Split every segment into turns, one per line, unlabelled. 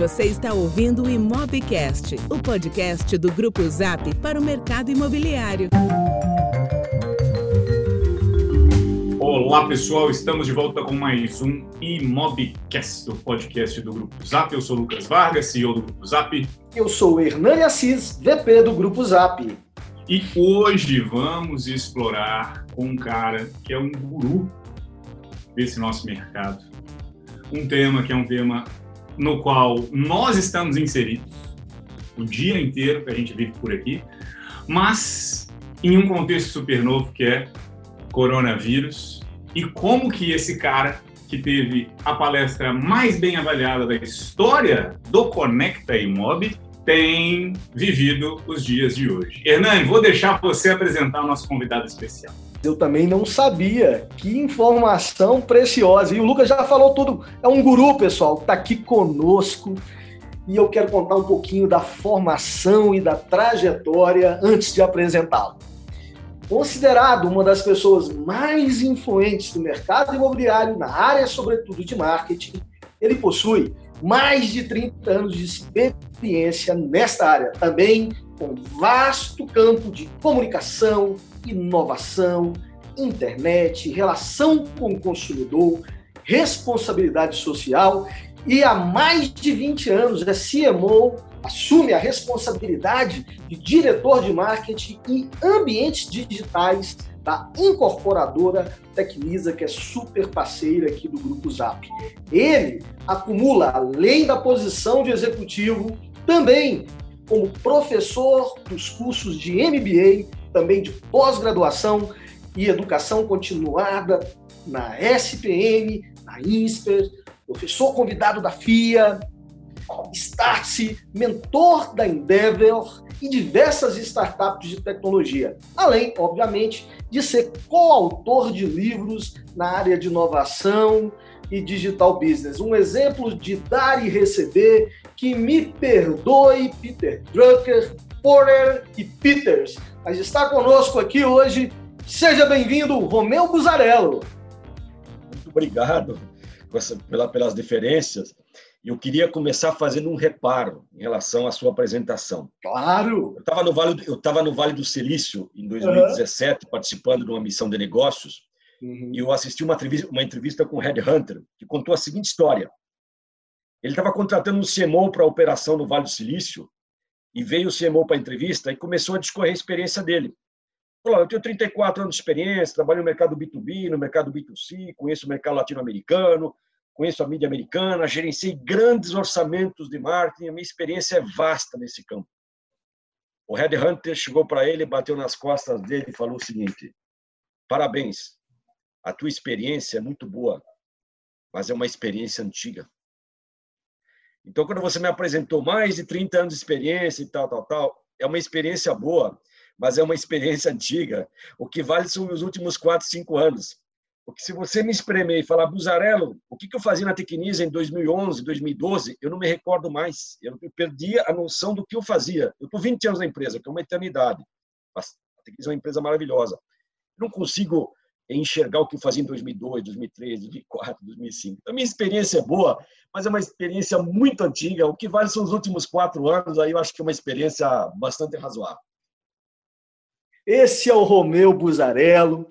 Você está ouvindo o Imobcast, o podcast do Grupo Zap para o mercado imobiliário.
Olá pessoal, estamos de volta com mais um Imobcast, o podcast do Grupo Zap. Eu sou Lucas Vargas, CEO do Grupo Zap.
Eu sou Hernani Assis, VP do Grupo Zap.
E hoje vamos explorar com um cara que é um guru desse nosso mercado. Um tema que é um tema no qual nós estamos inseridos o dia inteiro que a gente vive por aqui, mas em um contexto super novo que é coronavírus e como que esse cara que teve a palestra mais bem avaliada da história do Conecta Imob tem vivido os dias de hoje. Hernani, vou deixar você apresentar o nosso convidado especial.
Eu também não sabia. Que informação preciosa. E o Lucas já falou tudo. É um guru, pessoal, está aqui conosco. E eu quero contar um pouquinho da formação e da trajetória antes de apresentá-lo. Considerado uma das pessoas mais influentes do mercado imobiliário na área, sobretudo de marketing, ele possui mais de 30 anos de experiência nesta área, também com vasto campo de comunicação, inovação, internet, relação com o consumidor, responsabilidade social e há mais de 20 anos é CMO, assume a responsabilidade de diretor de marketing e ambientes digitais da incorporadora Tecnisa, que é super parceira aqui do Grupo Zap. Ele acumula, além da posição de executivo, também como professor dos cursos de MBA, também de pós-graduação e educação continuada na SPM, na INSPER, professor convidado da FIA, Startse, mentor da Endeavor e diversas startups de tecnologia, além, obviamente, de ser coautor de livros na área de inovação e digital business. Um exemplo de dar e receber que me perdoe Peter Drucker, Porter e Peters, mas está conosco aqui hoje. Seja bem-vindo, Romeu Buzarello.
Muito obrigado pelas diferenças. Eu queria começar fazendo um reparo em relação à sua apresentação.
Claro!
Eu estava no, vale, no Vale do Silício, em 2017, uhum. participando de uma missão de negócios, uhum. e eu assisti uma entrevista, uma entrevista com o Red Hunter, que contou a seguinte história. Ele estava contratando um CMO para a operação no Vale do Silício, e veio o CMO para a entrevista e começou a discorrer a experiência dele. Falou, eu tenho 34 anos de experiência, trabalho no mercado B2B, no mercado B2C, conheço o mercado latino-americano, conheço a mídia americana, gerenciei grandes orçamentos de marketing, a minha experiência é vasta nesse campo. O Red Hunter chegou para ele, bateu nas costas dele e falou o seguinte: Parabéns, a tua experiência é muito boa, mas é uma experiência antiga. Então, quando você me apresentou mais de 30 anos de experiência e tal, tal, tal, é uma experiência boa, mas é uma experiência antiga. O que vale são os últimos 4, 5 anos. Porque se você me espremer e falar, Buzarello, o que eu fazia na Tecnisa em 2011, 2012, eu não me recordo mais. Eu perdi a noção do que eu fazia. Eu estou 20 anos na empresa, que é uma eternidade. A Tecnisa é uma empresa maravilhosa. Eu não consigo enxergar o que eu fazia em 2002, 2003, 2004, 2005. A minha experiência é boa, mas é uma experiência muito antiga. O que vale são os últimos quatro anos, aí eu acho que é uma experiência bastante razoável.
Esse é o Romeu Buzarello,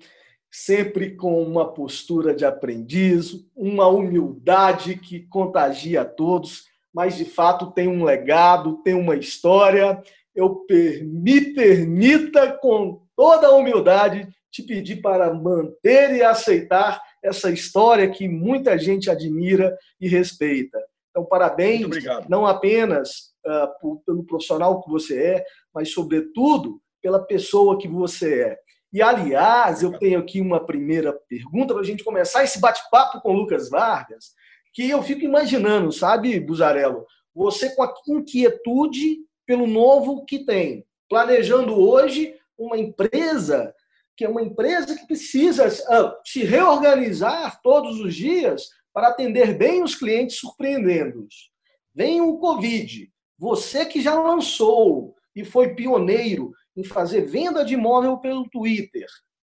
sempre com uma postura de aprendiz, uma humildade que contagia a todos, mas de fato tem um legado, tem uma história. Eu me permita, com toda a humildade, te pedir para manter e aceitar essa história que muita gente admira e respeita. Então, parabéns, não apenas uh, pelo profissional que você é, mas, sobretudo, pela pessoa que você é. E, aliás, eu tenho aqui uma primeira pergunta para a gente começar esse bate-papo com o Lucas Vargas, que eu fico imaginando, sabe, Buzarello? Você com a inquietude pelo novo que tem, planejando hoje uma empresa que é uma empresa que precisa uh, se reorganizar todos os dias para atender bem os clientes, surpreendendo-os. Vem o Covid. Você que já lançou e foi pioneiro em fazer venda de imóvel pelo Twitter,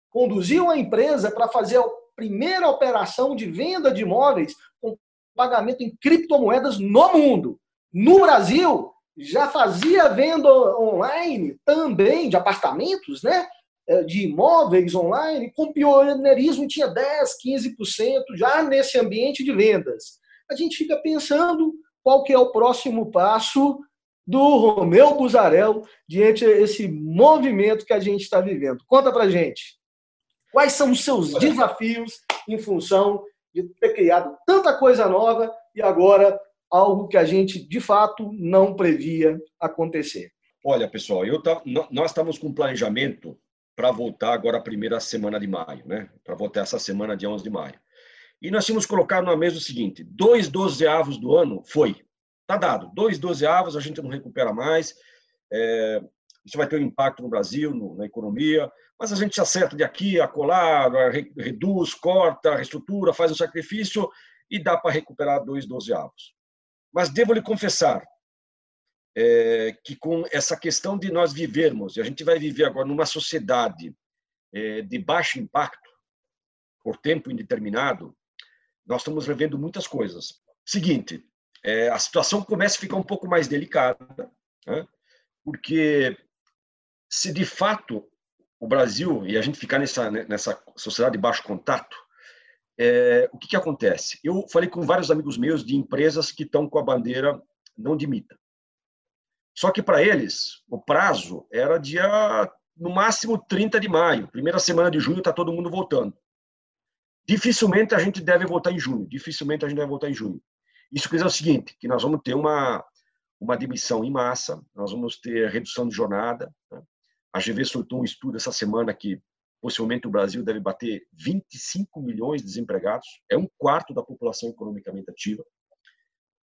conduziu a empresa para fazer a primeira operação de venda de imóveis com pagamento em criptomoedas no mundo. no Brasil já fazia venda online também de apartamentos, né? É, de imóveis online, com pioneirismo tinha 10, 15% já nesse ambiente de vendas. A gente fica pensando qual que é o próximo passo do Romeu Buzarel diante desse movimento que a gente está vivendo. Conta para gente. Quais são os seus desafios em função de ter criado tanta coisa nova e agora algo que a gente, de fato, não previa acontecer?
Olha, pessoal, eu tá, nós estamos com um planejamento para voltar agora a primeira semana de maio, né? Para voltar essa semana de 11 de maio. E nós tínhamos colocado na mesa o seguinte: dois dozeavos do ano foi. Está dado. Dois dozeavos, a gente não recupera mais. É, isso vai ter um impacto no Brasil, no, na economia, mas a gente acerta de aqui a colar, reduz, corta, reestrutura, faz um sacrifício e dá para recuperar dois dozeavos. Mas devo lhe confessar, é, que com essa questão de nós vivermos, e a gente vai viver agora numa sociedade é, de baixo impacto, por tempo indeterminado, nós estamos revendo muitas coisas. Seguinte, é, a situação começa a ficar um pouco mais delicada, né? porque se de fato o Brasil, e a gente ficar nessa, nessa sociedade de baixo contato, é, o que, que acontece? Eu falei com vários amigos meus de empresas que estão com a bandeira não dimita. Só que para eles, o prazo era dia, no máximo, 30 de maio. Primeira semana de junho está todo mundo voltando. Dificilmente a gente deve voltar em junho. Dificilmente a gente deve voltar em junho. Isso quer dizer o seguinte, que nós vamos ter uma, uma demissão em massa, nós vamos ter redução de jornada. Né? A GV soltou um estudo essa semana que possivelmente o Brasil deve bater 25 milhões de desempregados, é um quarto da população economicamente ativa.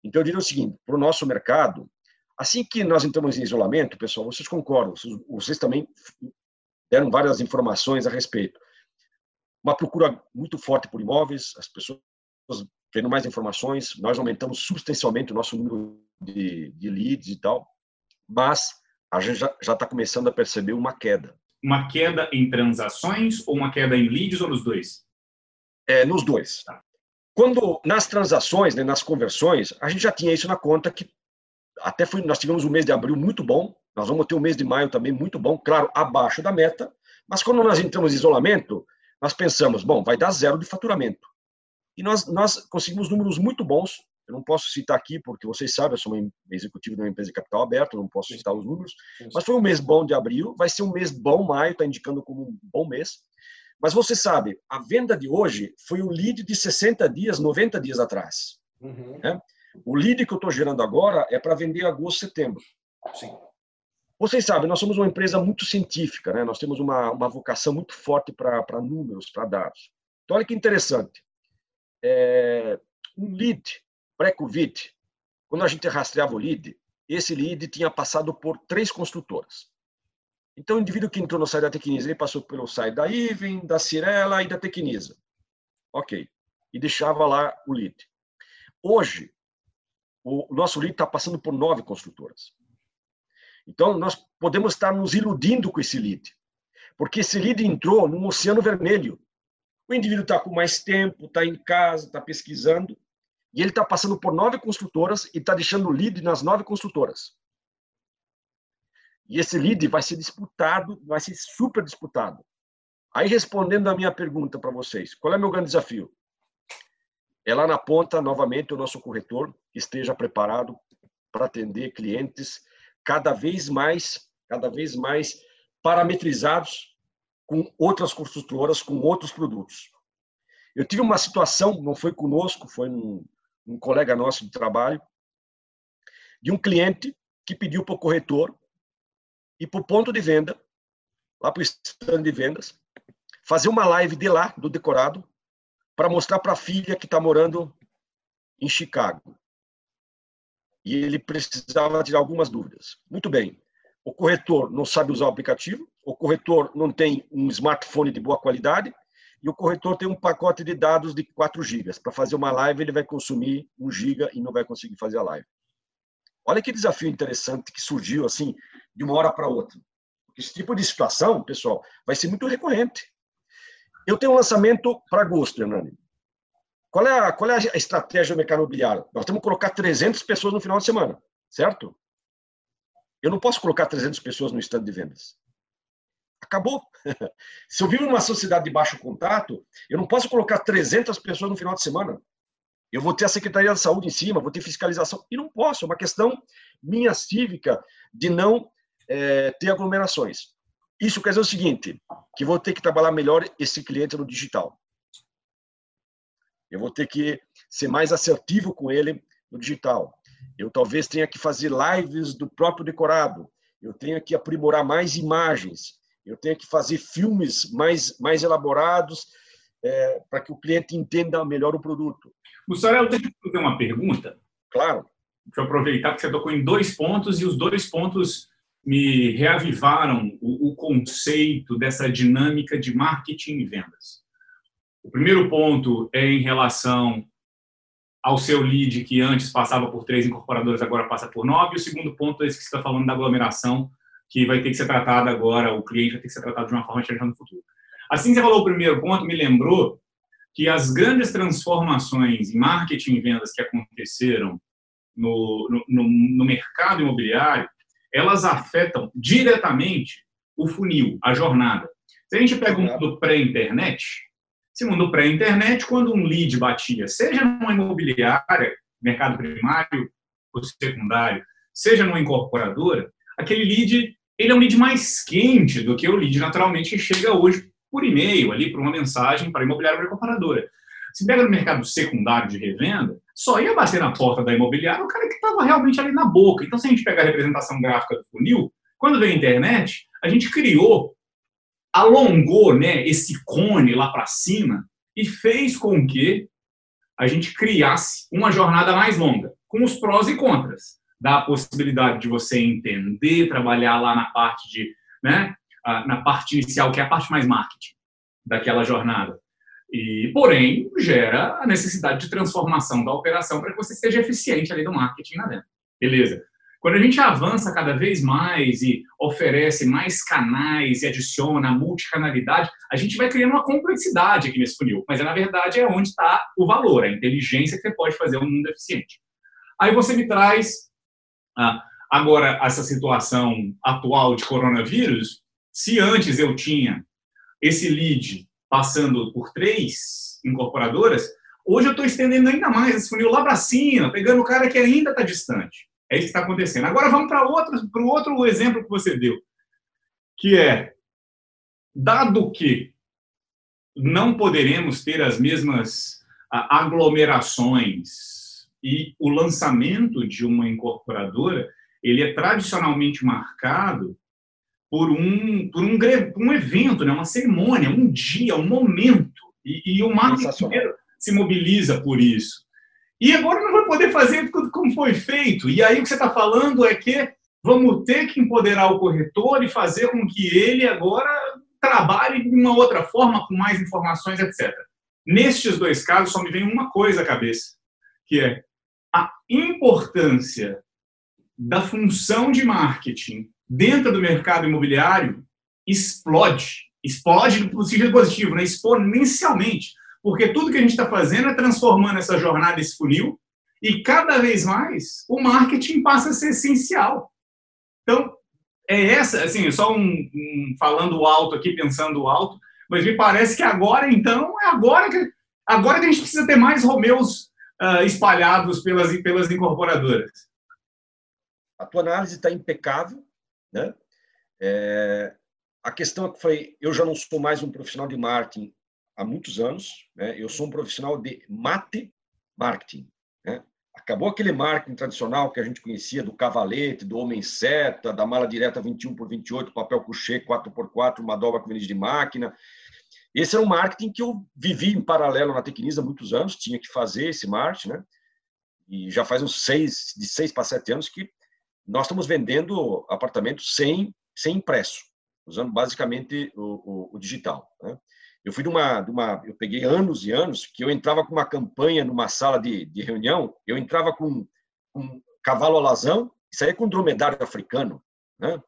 Então, eu diria o seguinte: para o nosso mercado, Assim que nós entramos em isolamento, pessoal, vocês concordam, vocês também deram várias informações a respeito. Uma procura muito forte por imóveis, as pessoas tendo mais informações, nós aumentamos substancialmente o nosso número de, de leads e tal, mas a gente já está começando a perceber uma queda.
Uma queda em transações ou uma queda em leads ou nos dois?
É, nos dois. Tá. Quando nas transações, né, nas conversões, a gente já tinha isso na conta que até foi, nós tivemos um mês de abril muito bom, nós vamos ter um mês de maio também muito bom, claro, abaixo da meta, mas quando nós entramos em isolamento, nós pensamos, bom, vai dar zero de faturamento. E nós, nós conseguimos números muito bons, eu não posso citar aqui, porque vocês sabem, eu sou uma executivo de uma empresa de capital aberto, não posso citar os números, mas foi um mês bom de abril, vai ser um mês bom, maio está indicando como um bom mês. Mas você sabe, a venda de hoje foi o lead de 60 dias, 90 dias atrás. Uhum. Né? O lead que eu estou gerando agora é para vender agosto, setembro. Sim. Vocês sabem, nós somos uma empresa muito científica, né? nós temos uma, uma vocação muito forte para números, para dados. Então, olha que interessante. É, um lead pré-Covid, quando a gente rastreava o lead, esse lead tinha passado por três construtoras. Então, o indivíduo que entrou no site da Tecnisa, ele passou pelo site da Iven, da Cirela e da Tecnisa. Ok. E deixava lá o lead. Hoje, o nosso lead está passando por nove construtoras. Então, nós podemos estar nos iludindo com esse lead, porque esse lead entrou num oceano vermelho. O indivíduo está com mais tempo, está em casa, está pesquisando, e ele está passando por nove construtoras e está deixando o lead nas nove construtoras. E esse lead vai ser disputado, vai ser super disputado. Aí, respondendo a minha pergunta para vocês, qual é o meu grande desafio? É lá na ponta, novamente, o nosso corretor esteja preparado para atender clientes cada vez mais, cada vez mais parametrizados com outras construtoras, com outros produtos. Eu tive uma situação, não foi conosco, foi um, um colega nosso de trabalho, de um cliente que pediu para o corretor ir para o ponto de venda, lá para o stand de vendas, fazer uma live de lá, do decorado, para mostrar para a filha que está morando em Chicago. E ele precisava tirar algumas dúvidas. Muito bem. O corretor não sabe usar o aplicativo, o corretor não tem um smartphone de boa qualidade e o corretor tem um pacote de dados de 4 GB. Para fazer uma live, ele vai consumir 1 GB e não vai conseguir fazer a live. Olha que desafio interessante que surgiu assim, de uma hora para outra. Esse tipo de situação, pessoal, vai ser muito recorrente. Eu tenho um lançamento para agosto, Hernani. Qual é, a, qual é a estratégia do mercado imobiliário? Nós temos que colocar 300 pessoas no final de semana. certo? Eu não posso colocar 300 pessoas no stand de vendas. Acabou. Se eu vivo numa sociedade de baixo contato, eu não posso colocar 300 pessoas no final de semana. Eu vou ter a Secretaria da Saúde em cima, vou ter fiscalização. E não posso, é uma questão minha cívica de não é, ter aglomerações. Isso quer dizer o seguinte, que vou ter que trabalhar melhor esse cliente no digital. Eu vou ter que ser mais assertivo com ele no digital. Eu talvez tenha que fazer lives do próprio decorado. Eu tenha que aprimorar mais imagens. Eu tenho que fazer filmes mais, mais elaborados é, para que o cliente entenda melhor o produto.
Mussarel, deixa eu fazer uma pergunta.
Claro.
Deixa eu aproveitar que você tocou em dois pontos e os dois pontos me reavivaram o, o conceito dessa dinâmica de marketing e vendas. O primeiro ponto é em relação ao seu lead, que antes passava por três incorporadores, agora passa por nove. E o segundo ponto é esse que você está falando da aglomeração, que vai ter que ser tratada agora, o cliente vai ter que ser tratado de uma forma diferente no futuro. Assim que você falou o primeiro ponto, me lembrou que as grandes transformações em marketing e vendas que aconteceram no, no, no mercado imobiliário, elas afetam diretamente o funil, a jornada. Se a gente pega um mundo pré-internet, esse mundo pré-internet, quando um lead batia, seja numa imobiliária, mercado primário ou secundário, seja numa incorporadora, aquele lead ele é um lead mais quente do que o lead naturalmente que chega hoje por e-mail, ali, por uma mensagem para imobiliária ou incorporadora. Se pega no mercado secundário de revenda, só ia bater na porta da imobiliária o cara que estava realmente ali na boca. Então, se a gente pegar a representação gráfica do funil, quando veio a internet, a gente criou, alongou né, esse cone lá para cima e fez com que a gente criasse uma jornada mais longa, com os prós e contras. Dá a possibilidade de você entender, trabalhar lá na parte de, né, na parte inicial, que é a parte mais marketing daquela jornada. E, porém, gera a necessidade de transformação da operação para que você seja eficiente ali do marketing venda. Beleza. Quando a gente avança cada vez mais e oferece mais canais e adiciona multicanalidade, a gente vai criando uma complexidade aqui nesse funil. Mas, na verdade, é onde está o valor, a inteligência que você pode fazer um mundo eficiente. Aí você me traz, ah, agora, essa situação atual de coronavírus. Se antes eu tinha esse lead passando por três incorporadoras, hoje eu estou estendendo ainda mais esse funil lá para cima, pegando o cara que ainda está distante. É isso que está acontecendo. Agora vamos para outro, outro exemplo que você deu, que é, dado que não poderemos ter as mesmas aglomerações e o lançamento de uma incorporadora, ele é tradicionalmente marcado por um, por um, um evento, né? uma cerimônia, um dia, um momento. E, e o marketing se mobiliza por isso. E agora não vai poder fazer como foi feito. E aí o que você está falando é que vamos ter que empoderar o corretor e fazer com que ele agora trabalhe de uma outra forma, com mais informações, etc. Nestes dois casos, só me vem uma coisa à cabeça, que é a importância da função de marketing dentro do mercado imobiliário explode. Explode no sentido positivo, né? exponencialmente. Porque tudo que a gente está fazendo é transformando essa jornada, esse funil, e cada vez mais o marketing passa a ser essencial. Então, é essa, assim, só um, um, falando alto aqui, pensando alto, mas me parece que agora, então, é agora que, agora que a gente precisa ter mais Romeus uh, espalhados pelas, pelas incorporadoras.
A tua análise está impecável, né? É, a questão é que foi, eu já não sou mais um profissional de marketing há muitos anos, né? eu sou um profissional de mate marketing. Né? Acabou aquele marketing tradicional que a gente conhecia do cavalete, do homem seta, da mala direta 21 por 28, papel couché 4x4, uma dobra com de máquina. Esse era um marketing que eu vivi em paralelo na Tecnisa há muitos anos, tinha que fazer esse marketing, né? E já faz uns seis, de seis para sete anos que nós estamos vendendo apartamentos sem, sem impresso, usando basicamente o, o, o digital. Né? Eu fui de uma, de uma, eu peguei anos e anos que eu entrava com uma campanha numa sala de, de reunião, eu entrava com, cavalo alazão e saía com um dromedário africano, né?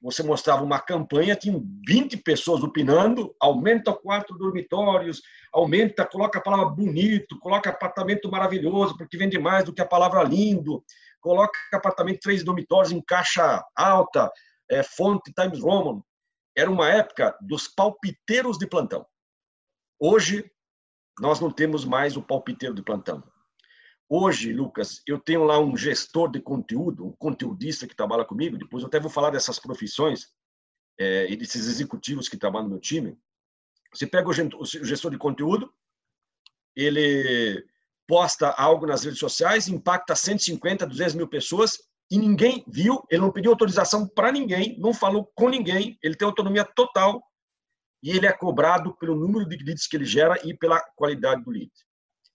Você mostrava uma campanha, tinha 20 pessoas opinando, aumenta quatro dormitórios, aumenta, coloca a palavra bonito, coloca apartamento maravilhoso, porque vende mais do que a palavra lindo, coloca apartamento três dormitórios em caixa alta, é, fonte Times Roman. Era uma época dos palpiteiros de plantão. Hoje, nós não temos mais o palpiteiro de plantão. Hoje, Lucas, eu tenho lá um gestor de conteúdo, um conteudista que trabalha comigo. Depois eu até vou falar dessas profissões é, e desses executivos que trabalham no meu time. Você pega o gestor de conteúdo, ele posta algo nas redes sociais, impacta 150, 200 mil pessoas e ninguém viu, ele não pediu autorização para ninguém, não falou com ninguém, ele tem autonomia total e ele é cobrado pelo número de leads que ele gera e pela qualidade do lead.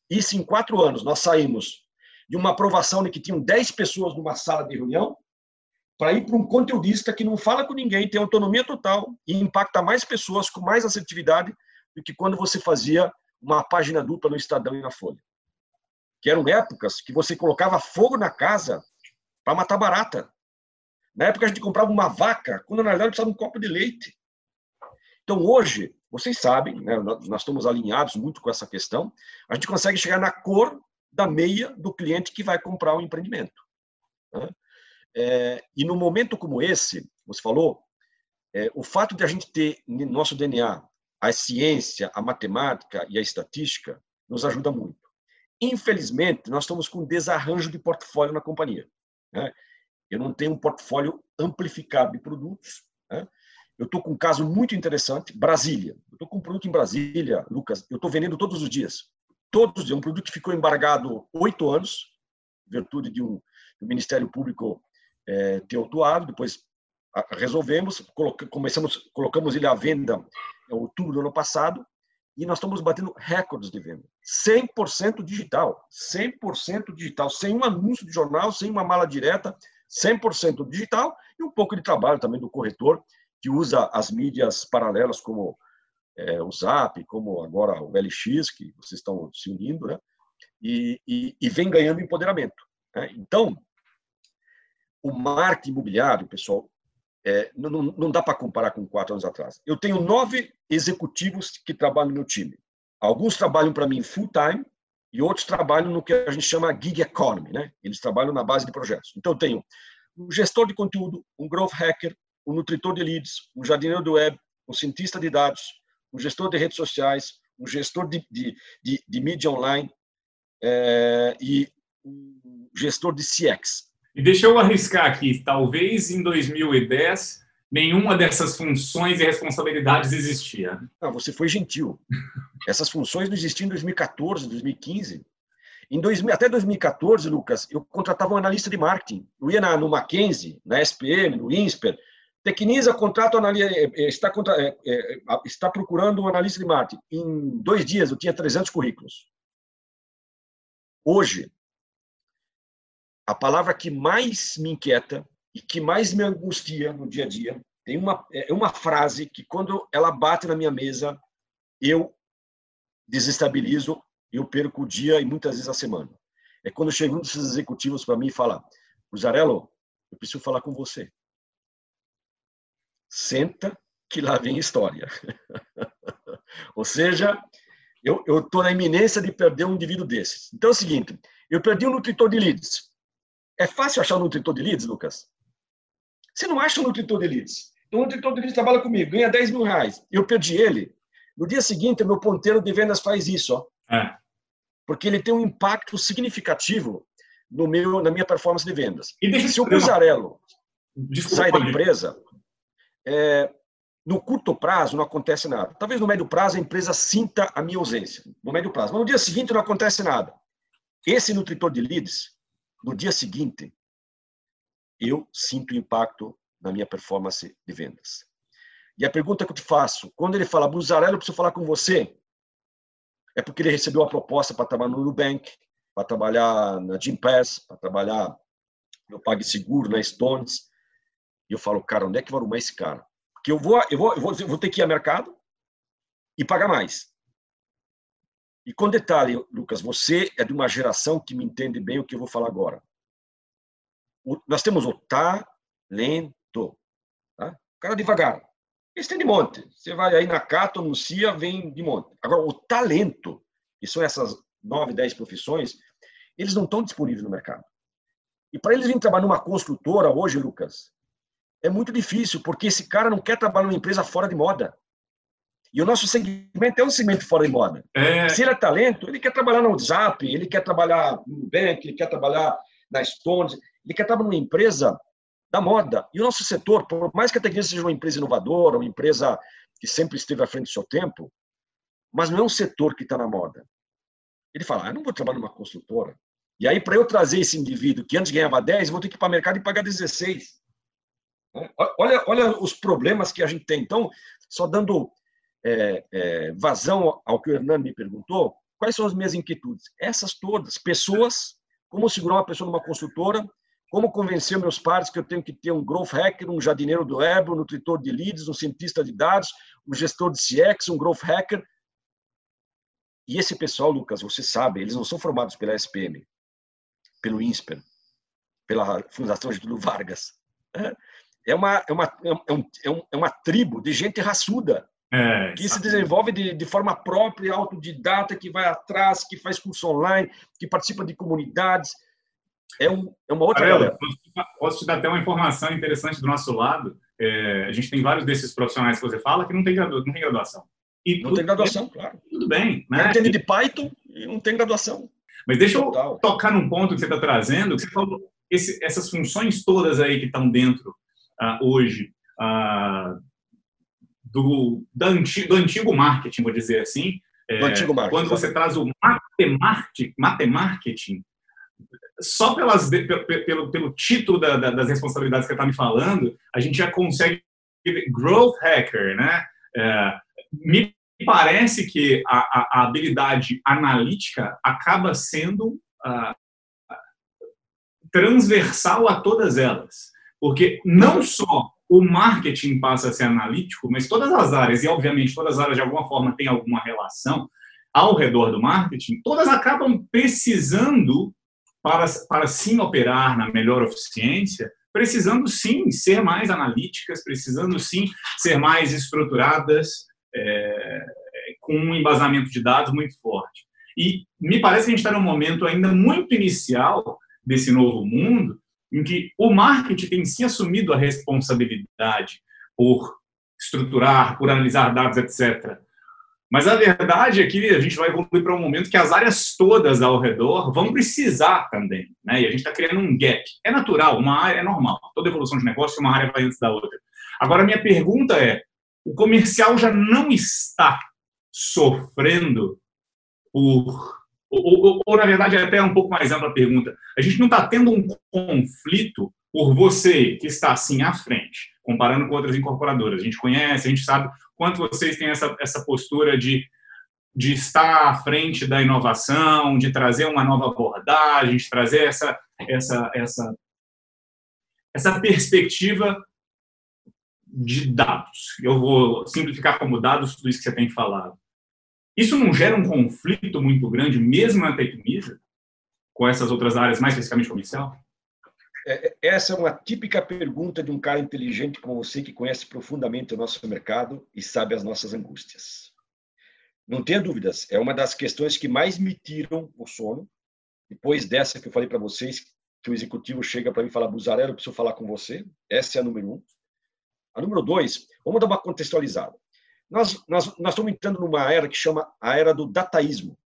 Isso em quatro anos, nós saímos de uma aprovação de que tinham 10 pessoas numa sala de reunião para ir para um conteudista que não fala com ninguém, tem autonomia total e impacta mais pessoas com mais assertividade do que quando você fazia uma página dupla no Estadão e na Folha. Que eram épocas que você colocava fogo na casa para matar barata. Na época a gente comprava uma vaca, quando na realidade precisava de um copo de leite. Então hoje, vocês sabem, né, nós estamos alinhados muito com essa questão, a gente consegue chegar na cor da meia do cliente que vai comprar o empreendimento. Né? É, e no momento como esse, você falou, é, o fato de a gente ter no nosso DNA a ciência, a matemática e a estatística nos ajuda muito. Infelizmente, nós estamos com desarranjo de portfólio na companhia. Né? Eu não tenho um portfólio amplificado de produtos. Né? Eu estou com um caso muito interessante, Brasília. Eu estou com um produto em Brasília, Lucas, eu estou vendendo todos os dias. Todos os dias. Um produto que ficou embargado oito anos, em virtude de um, do Ministério Público é, ter autuado, depois resolvemos, começamos, colocamos ele à venda em outubro do ano passado, e nós estamos batendo recordes de venda. 100% digital, 100% digital, sem um anúncio de jornal, sem uma mala direta, 100% digital e um pouco de trabalho também do corretor, que usa as mídias paralelas como é, o Zap, como agora o LX, que vocês estão se unindo, né? e, e, e vem ganhando empoderamento. Né? Então, o marketing imobiliário, pessoal, é, não, não, dá para comparar com quatro anos atrás. Eu tenho nove executivos que trabalham no meu time. Alguns trabalham para mim full time e outros trabalham no que a gente chama gig economy, né? Eles trabalham na base de projetos. Então eu tenho um gestor de conteúdo, um growth hacker, um nutritor de leads, um jardineiro do web, um cientista de dados, um gestor de redes sociais, um gestor de, de, de, de mídia online é, e um gestor de CX.
E deixa eu arriscar aqui, talvez em 2010 nenhuma dessas funções e responsabilidades existia.
Não, você foi gentil. Essas funções não existiam em 2014, 2015. Em 2000, até 2014, Lucas, eu contratava um analista de marketing. Eu ia na, no Mackenzie, na SPM, no INSPER. Tecnisa contrato analista, é, é, está, contra, é, é, está procurando um analista de marketing. Em dois dias eu tinha 300 currículos. Hoje, a palavra que mais me inquieta e que mais me angustia no dia a dia tem uma é uma frase que quando ela bate na minha mesa eu desestabilizo eu perco o dia e muitas vezes a semana. É quando chega um desses executivos para mim e fala Uzarello eu preciso falar com você. Senta que lá vem história. Ou seja eu estou na iminência de perder um indivíduo desses. Então é o seguinte eu perdi um nutritor de leads é fácil achar um nutritor de leads, Lucas? Você não acha um nutritor de leads. Então, um nutritor de leads trabalha comigo, ganha 10 mil reais. Eu perdi ele. No dia seguinte, meu ponteiro de vendas faz isso. Ó. É. Porque ele tem um impacto significativo no meu, na minha performance de vendas. E Se o Cusarello sai da empresa, é, no curto prazo não acontece nada. Talvez no médio prazo a empresa sinta a minha ausência. No médio prazo. Mas no dia seguinte não acontece nada. Esse nutritor de leads, no dia seguinte, eu sinto impacto na minha performance de vendas. E a pergunta que eu te faço, quando ele fala, Buzarello, eu preciso falar com você, é porque ele recebeu a proposta para trabalhar no Nubank, para trabalhar na Gympass, para trabalhar no PagSeguro, na Stones. E eu falo, cara, onde é que vai arrumar esse cara? Porque eu vou, eu vou, eu vou, eu vou ter que ir ao mercado e pagar mais. E com detalhe, Lucas, você é de uma geração que me entende bem o que eu vou falar agora. O, nós temos o talento. Tá? Cara devagar. Esse tem de monte. Você vai aí na Cato, anuncia, vem de monte. Agora, o talento, que são essas nove, dez profissões, eles não estão disponíveis no mercado. E para eles virem trabalhar numa construtora hoje, Lucas, é muito difícil, porque esse cara não quer trabalhar numa empresa fora de moda. E o nosso segmento é um segmento fora de moda. É... Se ele é talento, ele quer trabalhar no WhatsApp, ele quer trabalhar no Bank, ele quer trabalhar na Stones, ele quer trabalhar numa empresa da moda. E o nosso setor, por mais que a Tecnologia seja uma empresa inovadora, uma empresa que sempre esteve à frente do seu tempo, mas não é um setor que está na moda. Ele fala, ah, eu não vou trabalhar numa construtora. E aí, para eu trazer esse indivíduo que antes ganhava 10, vou ter que ir para o mercado e pagar 16. Né? Olha, olha os problemas que a gente tem. Então, só dando é, é, vazão ao que o Hernando me perguntou, quais são as minhas inquietudes? Essas todas. Pessoas, como segurar uma pessoa numa consultora, como convencer meus pares que eu tenho que ter um growth hacker, um jardineiro do web, um nutritor de leads, um cientista de dados, um gestor de CX, um growth hacker. E esse pessoal, Lucas, você sabe, eles não são formados pela SPM, pelo INSPER, pela Fundação Getúlio Vargas. É uma, é uma, é, é, um, é uma tribo de gente raçuda, é, que se desenvolve de, de forma própria, autodidata, que vai atrás, que faz curso online, que participa de comunidades. É, um, é uma outra
galera. Posso te dar até uma informação interessante do nosso lado. É, a gente tem vários desses profissionais que você fala que não tem, gradu, não tem graduação.
E não tem graduação, claro.
Tudo bem. Né?
Não entende de Python e não tem graduação.
Mas deixa eu Total. tocar num ponto que você está trazendo, que você falou, esse, essas funções todas aí que estão dentro uh, hoje uh, do, antigo, do antigo marketing, vou dizer assim.
É, do antigo marketing.
Quando você traz o matemarketing, matemarketing só pelas, pelo, pelo título da, da, das responsabilidades que você está me falando, a gente já consegue growth hacker, né? É, me parece que a, a, a, habilidade analítica acaba sendo uh, transversal a todas elas, porque não só o marketing passa a ser analítico, mas todas as áreas, e obviamente todas as áreas de alguma forma têm alguma relação ao redor do marketing, todas acabam precisando, para, para sim operar na melhor eficiência, precisando sim ser mais analíticas, precisando sim ser mais estruturadas, é, com um embasamento de dados muito forte. E me parece que a gente está num momento ainda muito inicial desse novo mundo, em que o marketing tem sim assumido a responsabilidade por estruturar, por analisar dados, etc. Mas a verdade é que a gente vai evoluir para um momento que as áreas todas ao redor vão precisar também, né? E a gente está criando um gap. É natural, uma área é normal. Toda evolução de negócio, uma área vai antes da outra. Agora, minha pergunta é: o comercial já não está sofrendo por ou, ou, ou, na verdade, é até um pouco mais ampla a pergunta. A gente não está tendo um conflito por você que está assim à frente, comparando com outras incorporadoras. A gente conhece, a gente sabe quanto vocês têm essa, essa postura de, de estar à frente da inovação, de trazer uma nova abordagem, de trazer essa, essa, essa, essa perspectiva de dados. Eu vou simplificar como dados tudo isso que você tem falado. Isso não gera um conflito muito grande, mesmo na Tecnisa, com essas outras áreas, mais especificamente comercial?
É, é, essa é uma típica pergunta de um cara inteligente como você, que conhece profundamente o nosso mercado e sabe as nossas angústias. Não tenha dúvidas, é uma das questões que mais me tiram o sono. Depois dessa que eu falei para vocês, que o executivo chega para mim e fala, Buzarello, preciso falar com você. Essa é a número um. A número dois, vamos dar uma contextualizada. Nós, nós, nós estamos entrando numa era que chama a era do dataísmo.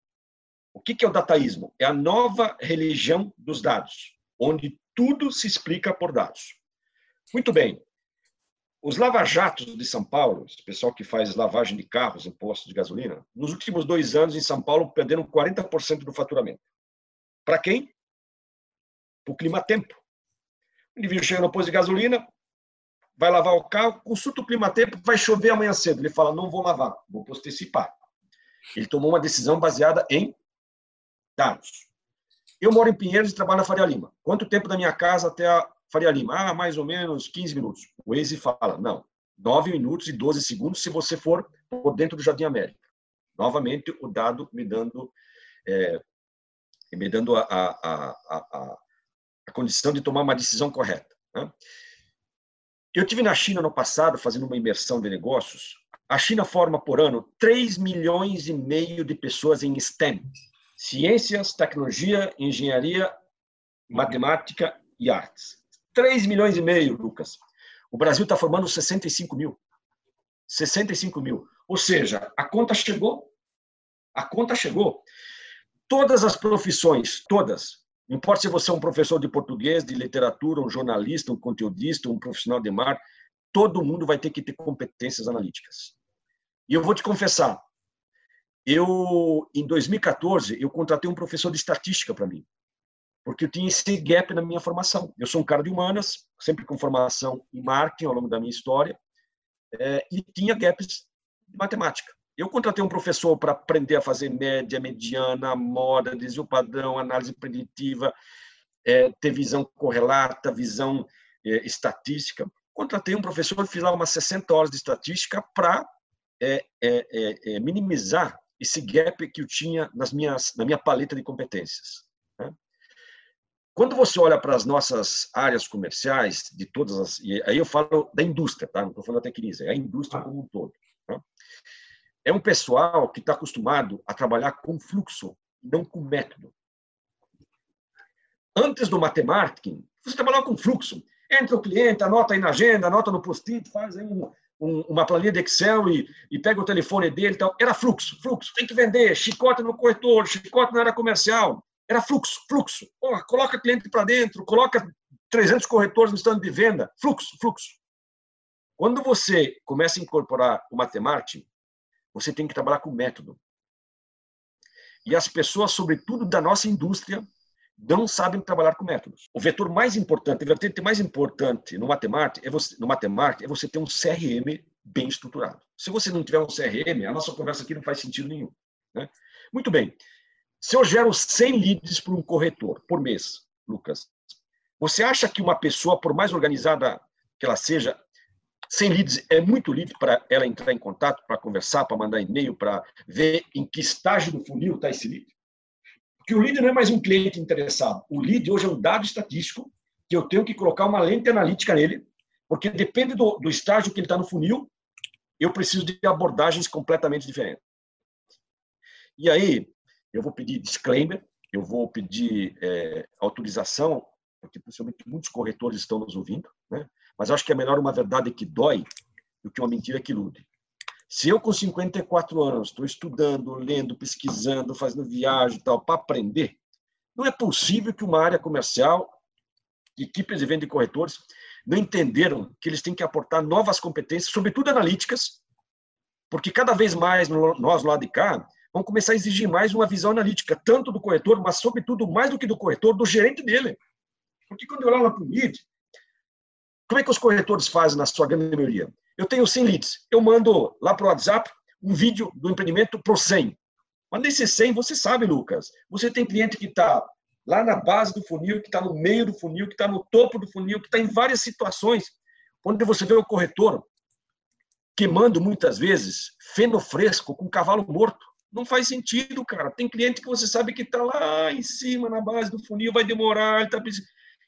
O que, que é o dataísmo? É a nova religião dos dados, onde tudo se explica por dados. Muito bem. Os lava-jatos de São Paulo, esse pessoal que faz lavagem de carros em postos de gasolina, nos últimos dois anos em São Paulo perderam 40% do faturamento. Para quem? Para o clima-tempo. O indivíduo chega no posto de gasolina, vai lavar o carro, consulta o clima-tempo, vai chover amanhã cedo. Ele fala, não vou lavar, vou postecipar. Ele tomou uma decisão baseada em dados. Eu moro em Pinheiros e trabalho na Faria Lima. Quanto tempo da minha casa até a Faria Lima? Ah, mais ou menos 15 minutos. O Waze fala, não, 9 minutos e 12 segundos se você for por dentro do Jardim América. Novamente, o dado me dando, é, me dando a, a, a, a, condição de tomar uma decisão correta. Né? Eu tive na China no passado fazendo uma imersão de negócios. A China forma por ano 3 milhões e meio de pessoas em STEM: ciências, tecnologia, engenharia, matemática e artes. 3 milhões e meio, Lucas. O Brasil está formando 65 mil. 65 mil. Ou seja, a conta chegou. A conta chegou. Todas as profissões, todas, não importa se você é um professor de português, de literatura, um jornalista, um conteudista, um profissional de mar, todo mundo vai ter que ter competências analíticas. E eu vou te confessar, eu em 2014 eu contratei um professor de estatística para mim, porque eu tinha esse gap na minha formação. Eu sou um cara de humanas, sempre com formação em marketing ao longo da minha história, é, e tinha gaps de matemática. Eu contratei um professor para aprender a fazer média, mediana, moda, desvio padrão, análise preditiva, é, ter visão correlata, visão é, estatística. Contratei um professor, fiz lá umas 60 horas de estatística para é, é, é, é, minimizar esse gap que eu tinha nas minhas, na minha paleta de competências. Né? Quando você olha para as nossas áreas comerciais, de todas as. aí eu falo da indústria, tá? não estou falando da Tecnisa, é a indústria como um todo. É um pessoal que está acostumado a trabalhar com fluxo, não com método. Antes do matemarketing, você trabalhava com fluxo. Entra o cliente, anota aí na agenda, anota no post-it, faz aí um, um, uma planilha de Excel e, e, pega o telefone dele. Então, era fluxo, fluxo. Tem que vender, chicote no corretor, chicote na área comercial. Era fluxo, fluxo. Porra, coloca cliente para dentro, coloca 300 corretores no stand de venda. Fluxo, fluxo. Quando você começa a incorporar o matemarketing, você tem que trabalhar com método. E as pessoas, sobretudo da nossa indústria, não sabem trabalhar com métodos. O vetor mais importante, o vetor mais importante no matemática é você, no matemática é você ter um CRM bem estruturado. Se você não tiver um CRM, a nossa conversa aqui não faz sentido nenhum. Né? Muito bem. Se eu gero 100 leads para um corretor por mês, Lucas, você acha que uma pessoa, por mais organizada que ela seja, sem leads é muito lead para ela entrar em contato, para conversar, para mandar e-mail, para ver em que estágio do funil está esse lead. Porque o lead não é mais um cliente interessado. O lead hoje é um dado estatístico que eu tenho que colocar uma lente analítica nele, porque depende do, do estágio que ele está no funil, eu preciso de abordagens completamente diferentes. E aí, eu vou pedir disclaimer, eu vou pedir é, autorização, porque possivelmente muitos corretores estão nos ouvindo, né? Mas acho que é melhor uma verdade que dói do que uma mentira que ilude. Se eu, com 54 anos, estou estudando, lendo, pesquisando, fazendo viagem e tal, para aprender, não é possível que uma área comercial, equipes de venda e corretores, não entenderam que eles têm que aportar novas competências, sobretudo analíticas, porque cada vez mais nós, lá de cá, vamos começar a exigir mais uma visão analítica, tanto do corretor, mas, sobretudo, mais do que do corretor, do gerente dele. Porque quando eu olho lá para o MID, como é que os corretores fazem na sua grande maioria? Eu tenho 100 leads, eu mando lá para o WhatsApp um vídeo do empreendimento para 100. Mas nesse 100, você sabe, Lucas, você tem cliente que está lá na base do funil, que está no meio do funil, que está no topo do funil, que está em várias situações, onde você vê o corretor queimando muitas vezes feno fresco com cavalo morto. Não faz sentido, cara. Tem cliente que você sabe que está lá em cima, na base do funil, vai demorar, ele está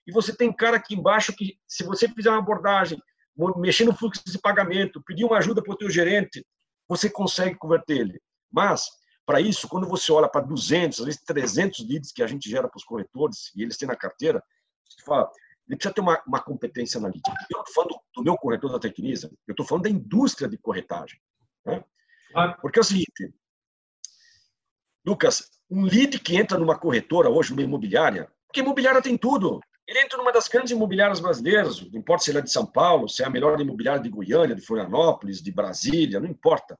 e você tem cara aqui embaixo que, se você fizer uma abordagem, mexer no fluxo de pagamento, pedir uma ajuda para o teu gerente, você consegue converter ele. Mas, para isso, quando você olha para 200, às vezes 300 leads que a gente gera para os corretores, e eles têm na carteira, você fala, ele precisa ter uma, uma competência analítica. Eu estou falando do meu corretor da Tecnisa, eu estou falando da indústria de corretagem. Né? Porque é o seguinte, Lucas, um lead que entra numa corretora hoje, numa imobiliária, porque imobiliária tem tudo. Ele entra numa das grandes imobiliárias brasileiras, não importa se ele é de São Paulo, se é a melhor imobiliária de Goiânia, de Florianópolis, de Brasília, não importa.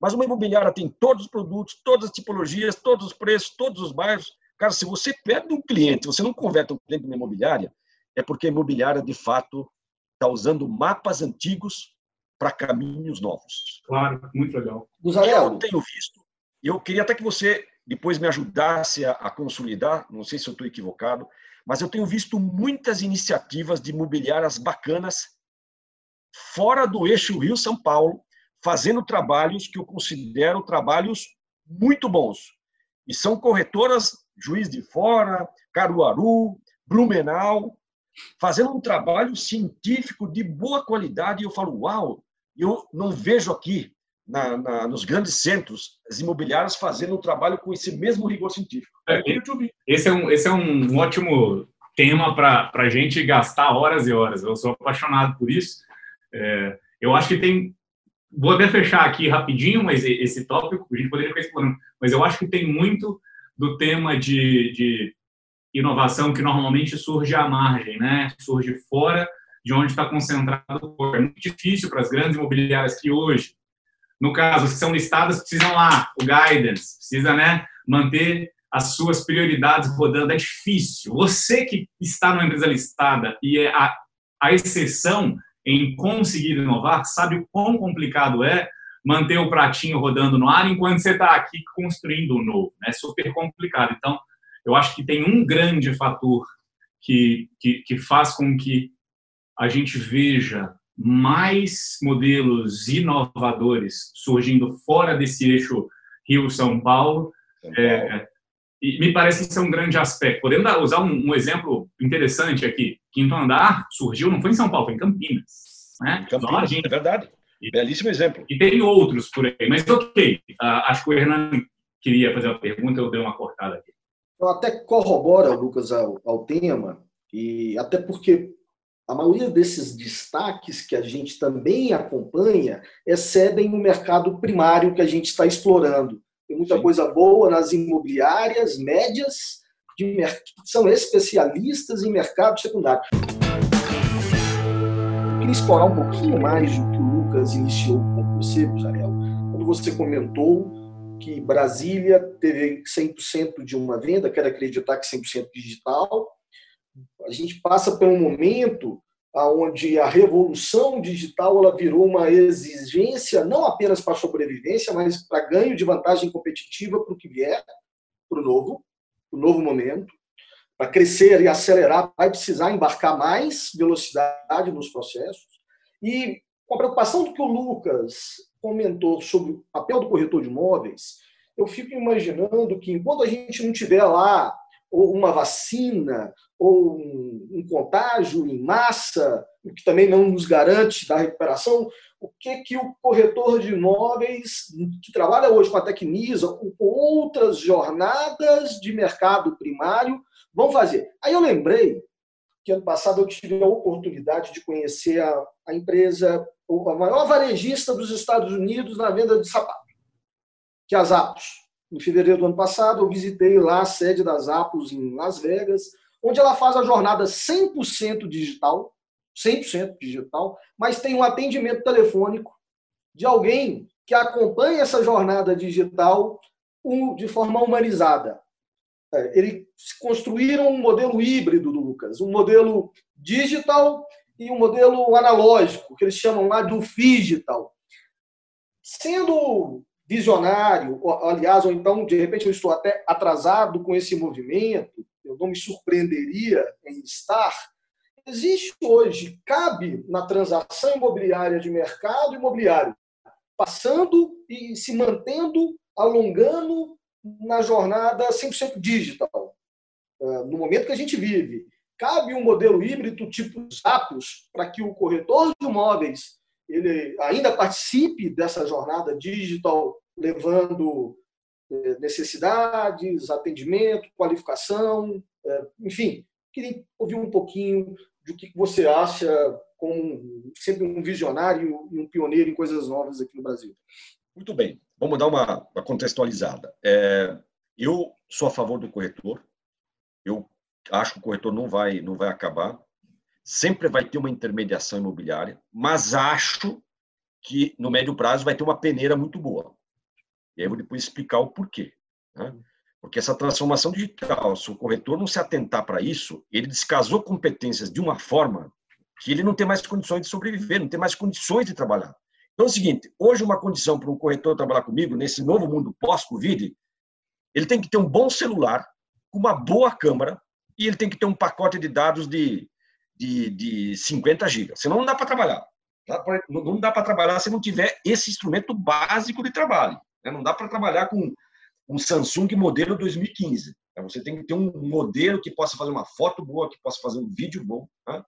Mas uma imobiliária tem todos os produtos, todas as tipologias, todos os preços, todos os bairros. Cara, se você perde um cliente, você não converte um cliente numa imobiliária, é porque a imobiliária, de fato, está usando mapas antigos para caminhos novos.
Claro, muito legal.
Eu tenho visto, eu queria até que você depois me ajudasse a, a consolidar, não sei se eu estou equivocado, mas eu tenho visto muitas iniciativas de imobiliárias bacanas fora do eixo Rio-São Paulo, fazendo trabalhos que eu considero trabalhos muito bons. E são corretoras Juiz de Fora, Caruaru, Blumenau, fazendo um trabalho científico de boa qualidade. E eu falo, uau, eu não vejo aqui na, na, nos grandes centros, as imobiliárias fazendo um trabalho com esse mesmo rigor científico.
É, esse, é um, esse é um ótimo tema para a gente gastar horas e horas. Eu sou apaixonado por isso. É, eu acho que tem. Vou até fechar aqui rapidinho, mas esse tópico a gente poderia ficar explorando. Mas eu acho que tem muito do tema de, de inovação que normalmente surge à margem, né? Surge fora de onde está concentrado o É muito difícil para as grandes imobiliárias que hoje, no caso, as que são listadas, precisam lá, o guidance, precisa né, manter as suas prioridades rodando. É difícil. Você que está numa empresa listada e é a, a exceção em conseguir inovar, sabe o quão complicado é manter o pratinho rodando no ar enquanto você está aqui construindo um novo. É super complicado. Então, eu acho que tem um grande fator que, que, que faz com que a gente veja mais modelos inovadores surgindo fora desse eixo Rio-São Paulo. É, e me parece que isso é um grande aspecto. Podemos usar um, um, exemplo interessante aqui. Quinto Andar surgiu, não foi em São Paulo, foi em Campinas. Né?
Campinas, é verdade. E, Belíssimo exemplo.
E tem outros por aí. Mas ok, uh, acho que o Hernando queria fazer uma pergunta, eu dei uma cortada aqui.
Então, até corrobora, Lucas, ao, ao tema, e até porque a maioria desses destaques que a gente também acompanha excedem o mercado primário que a gente está explorando. Tem muita Sim. coisa boa nas imobiliárias médias, de que são especialistas em mercado secundário. Eu queria explorar um pouquinho mais do que o Lucas iniciou com você, Buzarel, quando você comentou que Brasília teve 100% de uma venda, quero acreditar que 100% digital, a gente passa por um momento onde a revolução digital ela virou uma exigência não apenas para sobrevivência, mas para ganho de vantagem competitiva para o que vier, para o novo, para o novo momento. Para crescer e acelerar, vai precisar embarcar mais velocidade nos processos. E com a preocupação do que o Lucas comentou sobre o papel do corretor de imóveis, eu fico imaginando que enquanto a gente não tiver lá uma vacina, ou um, um, contágio em massa, o que também não nos garante da recuperação, o que, que o corretor de imóveis, que trabalha hoje com a Tecnisa, ou com outras jornadas de mercado primário, vão fazer. Aí eu lembrei que ano passado eu tive a oportunidade de conhecer a, a empresa, a maior varejista dos Estados Unidos na venda de sapato, que é a Zappos em fevereiro do ano passado, eu visitei lá a sede das Apos em Las Vegas, onde ela faz a jornada 100% digital, 100% digital, mas tem um atendimento telefônico de alguém que acompanha essa jornada digital de forma humanizada. É, eles construíram um modelo híbrido do Lucas, um modelo digital e um modelo analógico, que eles chamam lá do digital. Sendo visionário, aliás, ou então, de repente, eu estou até atrasado com esse movimento, eu não me surpreenderia em estar. Existe hoje, cabe na transação imobiliária de mercado imobiliário, passando e se mantendo, alongando na jornada 100% digital. Ah, no momento que a gente vive, cabe um modelo híbrido tipo Zappos para que o corretor de imóveis ele ainda participe dessa jornada digital, levando necessidades, atendimento, qualificação, eh, enfim. Queria ouvir um pouquinho do que você acha como sempre um visionário e um pioneiro em coisas novas aqui no Brasil.
Muito bem, vamos dar uma, uma contextualizada. É, eu sou a favor do corretor. Eu acho que o corretor não vai não vai acabar sempre vai ter uma intermediação imobiliária, mas acho que no médio prazo vai ter uma peneira muito boa. E aí eu vou depois explicar o porquê. Né? Porque essa transformação digital, se o corretor não se atentar para isso, ele descasou competências de uma forma que ele não tem mais condições de sobreviver, não tem mais condições de trabalhar. Então é o seguinte, hoje uma condição para um corretor trabalhar comigo nesse novo mundo pós-Covid, ele tem que ter um bom celular, uma boa câmera e ele tem que ter um pacote de dados de de, de 50 gigas. Senão não dá para trabalhar. Não dá para trabalhar se não tiver esse instrumento básico de trabalho. Né? Não dá para trabalhar com um Samsung modelo 2015. Né? Você tem que ter um modelo que possa fazer uma foto boa, que possa fazer um vídeo bom. Né?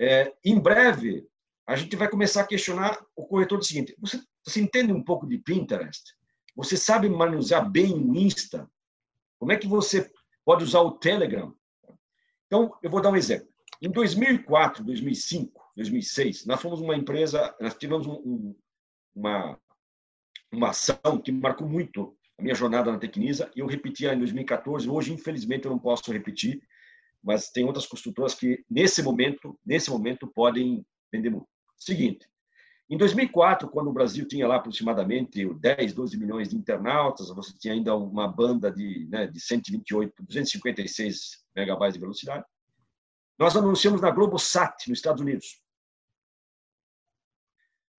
É, em breve, a gente vai começar a questionar o corretor do seguinte: você, você entende um pouco de Pinterest? Você sabe manusear bem o Insta? Como é que você pode usar o Telegram? Então, eu vou dar um exemplo. Em 2004, 2005, 2006, nós fomos uma empresa, nós tivemos um, uma, uma ação que marcou muito a minha jornada na Tecnisa, eu repetia em 2014. Hoje, infelizmente, eu não posso repetir, mas tem outras construtoras que, nesse momento, nesse momento podem vender muito. Seguinte, em 2004, quando o Brasil tinha lá aproximadamente 10, 12 milhões de internautas, você tinha ainda uma banda de, né, de 128, 256 megabytes de velocidade, nós anunciamos na Globosat, nos Estados Unidos.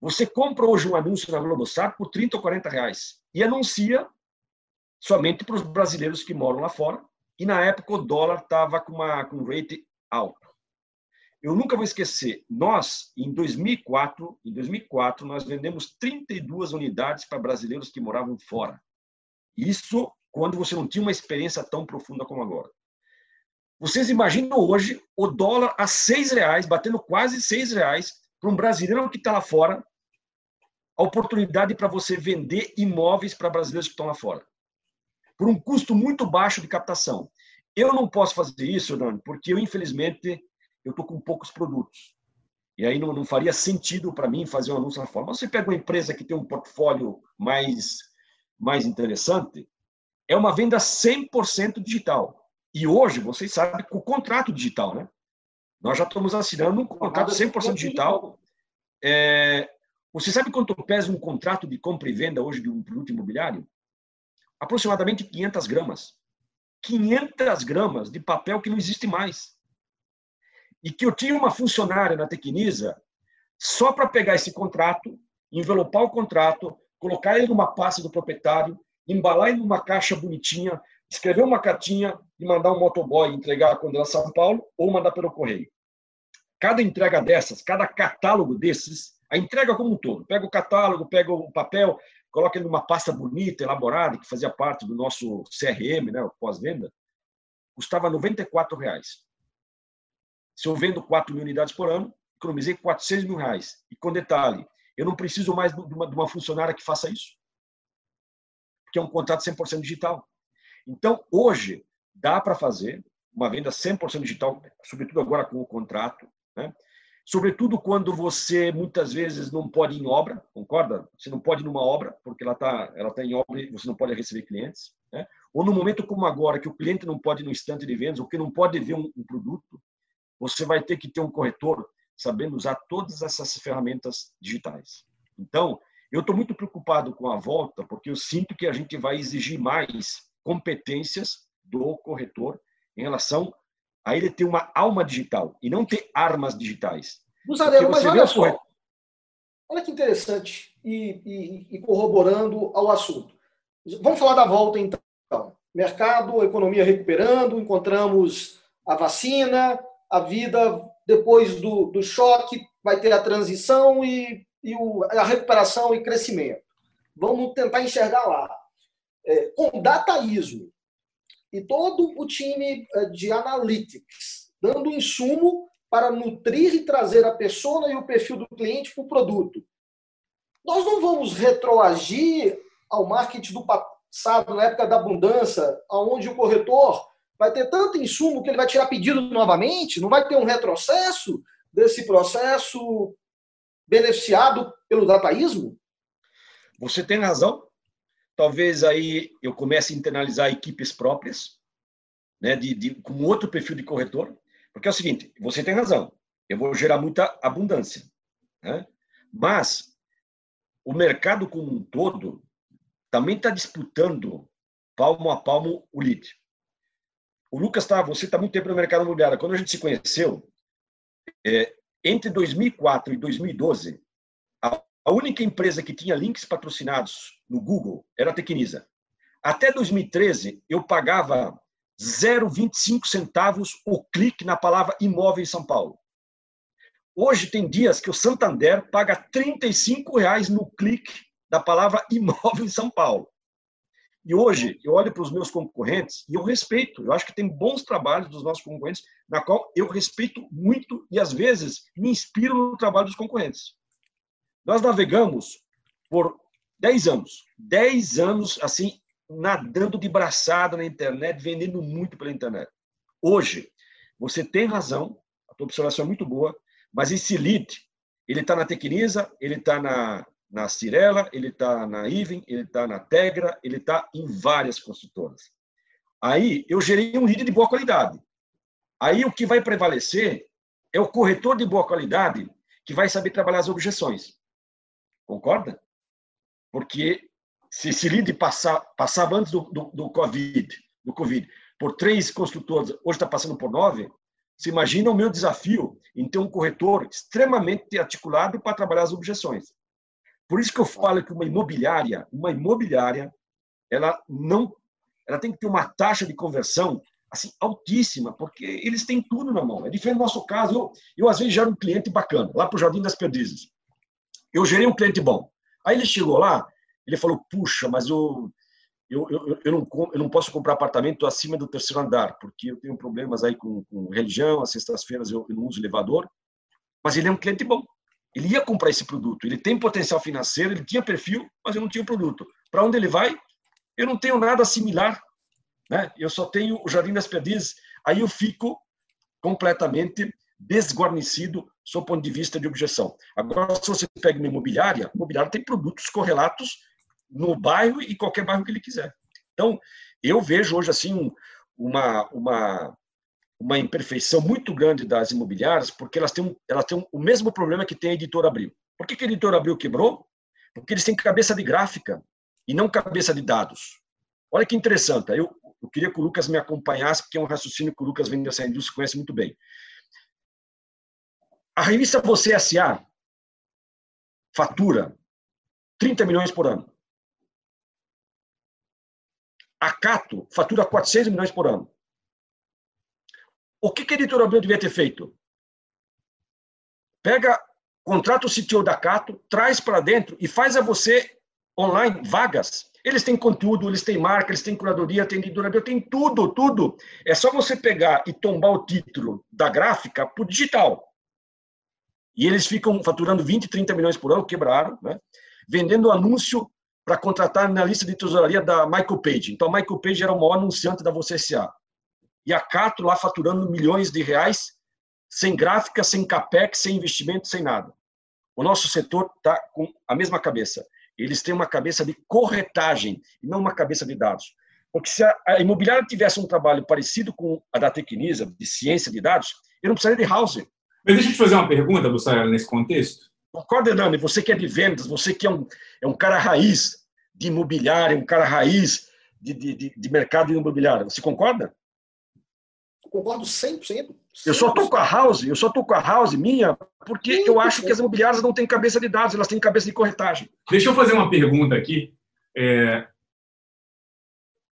Você compra hoje um anúncio na Globosat por 30 ou 40 reais e anuncia somente para os brasileiros que moram lá fora. E na época o dólar estava com, com um rate alto. Eu nunca vou esquecer, nós, em 2004, em 2004, nós vendemos 32 unidades para brasileiros que moravam fora. Isso quando você não tinha uma experiência tão profunda como agora. Vocês imaginam hoje o dólar a seis reais, batendo quase seis reais, para um brasileiro que está lá fora, a oportunidade para você vender imóveis para brasileiros que estão lá fora, por um custo muito baixo de captação. Eu não posso fazer isso, Hernando, porque eu, infelizmente, eu estou com poucos produtos. E aí não, não faria sentido para mim fazer um anúncio na forma. Você pega uma empresa que tem um portfólio mais, mais interessante, é uma venda 100% digital. E hoje, vocês sabem, com o contrato digital, né? Nós já estamos assinando um contrato 100% digital. É, você sabe quanto pesa um contrato de compra e venda hoje de um produto imobiliário? Aproximadamente 500 gramas. 500 gramas de papel que não existe mais e que eu tinha uma funcionária na Tecnisa só para pegar esse contrato, envelopar o contrato, colocar ele numa pasta do proprietário, embalar ele numa caixa bonitinha, escrever uma cartinha e mandar um motoboy entregar quando era São Paulo ou mandar pelo correio. Cada entrega dessas, cada catálogo desses, a entrega como um todo, pega o catálogo, pega o papel, coloca ele numa pasta bonita, elaborada, que fazia parte do nosso CRM, né, o pós-venda, custava 94 reais. Se eu vendo 4 mil unidades por ano, economizei 400 mil reais. E com detalhe, eu não preciso mais de uma, de uma funcionária que faça isso. Porque é um contrato 100% digital. Então, hoje, dá para fazer uma venda 100% digital, sobretudo agora com o contrato, né? Sobretudo quando você muitas vezes não pode ir em obra, concorda? Você não pode ir numa obra, porque ela está ela tá em obra e você não pode receber clientes. Né? Ou no momento como agora, que o cliente não pode ir no instante de vendas, ou que não pode ver um, um produto, você vai ter que ter um corretor sabendo usar todas essas ferramentas digitais. Então, eu estou muito preocupado com a volta, porque eu sinto que a gente vai exigir mais competências do corretor em relação a ele ter uma alma digital e não ter armas digitais.
Busadeiro, mas olha só, corretor... olha que interessante e, e, e corroborando ao assunto. Vamos falar da volta então. Mercado, economia recuperando, encontramos a vacina, a vida depois do, do choque vai ter a transição e, e o, a recuperação e crescimento. Vamos tentar enxergar lá. É, com dataísmo e todo o time é, de analytics dando insumo para nutrir e trazer a persona e o perfil do cliente para o produto. Nós não vamos retroagir ao marketing do passado, na época da abundância, onde o corretor vai ter tanto insumo que ele vai tirar pedido novamente, não vai ter um retrocesso desse processo beneficiado pelo dataísmo?
Você tem razão. Talvez aí eu comece a internalizar equipes próprias, né, de, de, com outro perfil de corretor, porque é o seguinte, você tem razão, eu vou gerar muita abundância, né? mas o mercado como um todo também está disputando palmo a palmo o lead. O Lucas tá, você está muito tempo no mercado imobiliário. Quando a gente se conheceu, é, entre 2004 e 2012, a, única empresa que tinha links patrocinados no Google era a Tecnisa. Até 2013, eu pagava 0,25 centavos o clique na palavra imóvel em São Paulo. Hoje tem dias que o Santander paga 35 reais no clique da palavra imóvel em São Paulo. E hoje eu olho para os meus concorrentes e eu respeito. Eu acho que tem bons trabalhos dos nossos concorrentes, na qual eu respeito muito e às vezes me inspiro no trabalho dos concorrentes. Nós navegamos por 10 anos, 10 anos assim nadando de braçada na internet, vendendo muito pela internet. Hoje você tem razão, a tua observação é muito boa, mas esse lead, ele está na Tecnisa, ele está na, na Cirela, ele está na Iven, ele está na Tegra, ele está em várias construtoras. Aí eu gerei um lead de boa qualidade. Aí o que vai prevalecer é o corretor de boa qualidade que vai saber trabalhar as objeções. Concorda? Porque se lead passar, passava antes do, do, do, COVID, do COVID por três construtores, hoje está passando por nove, você imagina o meu desafio em ter um corretor extremamente articulado para trabalhar as objeções. Por isso que eu falo que uma imobiliária, uma imobiliária, ela não, ela tem que ter uma taxa de conversão assim altíssima, porque eles têm tudo na mão. É diferente do nosso caso. Eu, eu às vezes gero um cliente bacana lá para o Jardim das Perdizes. Eu gerei um cliente bom. Aí ele chegou lá, ele falou: puxa, mas eu eu, eu, eu, não, eu não posso comprar apartamento acima do terceiro andar, porque eu tenho problemas aí com, com religião, às sextas-feiras eu, eu não uso elevador. Mas ele é um cliente bom. Ele ia comprar esse produto, ele tem potencial financeiro, ele tinha perfil, mas eu não tinha o produto. Para onde ele vai? Eu não tenho nada similar. Né? Eu só tenho o Jardim das Perdizes. Aí eu fico completamente desguarnecido sob ponto de vista de objeção. Agora, se você pega uma imobiliária, imobiliária tem produtos correlatos no bairro e qualquer bairro que ele quiser. Então, eu vejo hoje assim uma, uma, uma imperfeição muito grande das imobiliárias, porque elas têm, elas têm o mesmo problema que tem a editora Abril. Por que, que a editora Abril quebrou? Porque eles têm cabeça de gráfica e não cabeça de dados. Olha que interessante. Eu, eu queria que o Lucas me acompanhasse, porque é um raciocínio que o Lucas vem dessa indústria conhece muito bem. A revista Você S.A. fatura 30 milhões por ano. A Cato fatura 400 milhões por ano. O que, que a editora Abril devia ter feito? Pega, contrata o CTO da Cato, traz para dentro e faz a você online vagas. Eles têm conteúdo, eles têm marca, eles têm curadoria, têm editora Abril, tem tudo, tudo. É só você pegar e tombar o título da gráfica para o digital. E eles ficam faturando 20, 30 milhões por ano, quebraram, né? vendendo anúncio para contratar na lista de tesouraria da Michael Page. Então, a Michael Page era o maior anunciante da Você S.A. E a Cato lá faturando milhões de reais, sem gráfica, sem capex, sem investimento, sem nada. O nosso setor está com a mesma cabeça. Eles têm uma cabeça de corretagem e não uma cabeça de dados. Porque se a, imobiliária tivesse um trabalho parecido com a da Tecnisa, de ciência de dados, eu não precisaria de house.
Mas deixa eu te fazer uma pergunta, Bussarela, nesse contexto.
Concorda, Nani? Você que é de vendas, você que é um, é um cara raiz de imobiliário, um cara raiz de, de, de mercado imobiliário. Você concorda?
Eu concordo 100%, 100%.
Eu só estou com a house, eu só estou com a house minha, porque 100%. eu acho que as imobiliárias não têm cabeça de dados, elas têm cabeça de corretagem.
Deixa eu fazer uma pergunta aqui. É...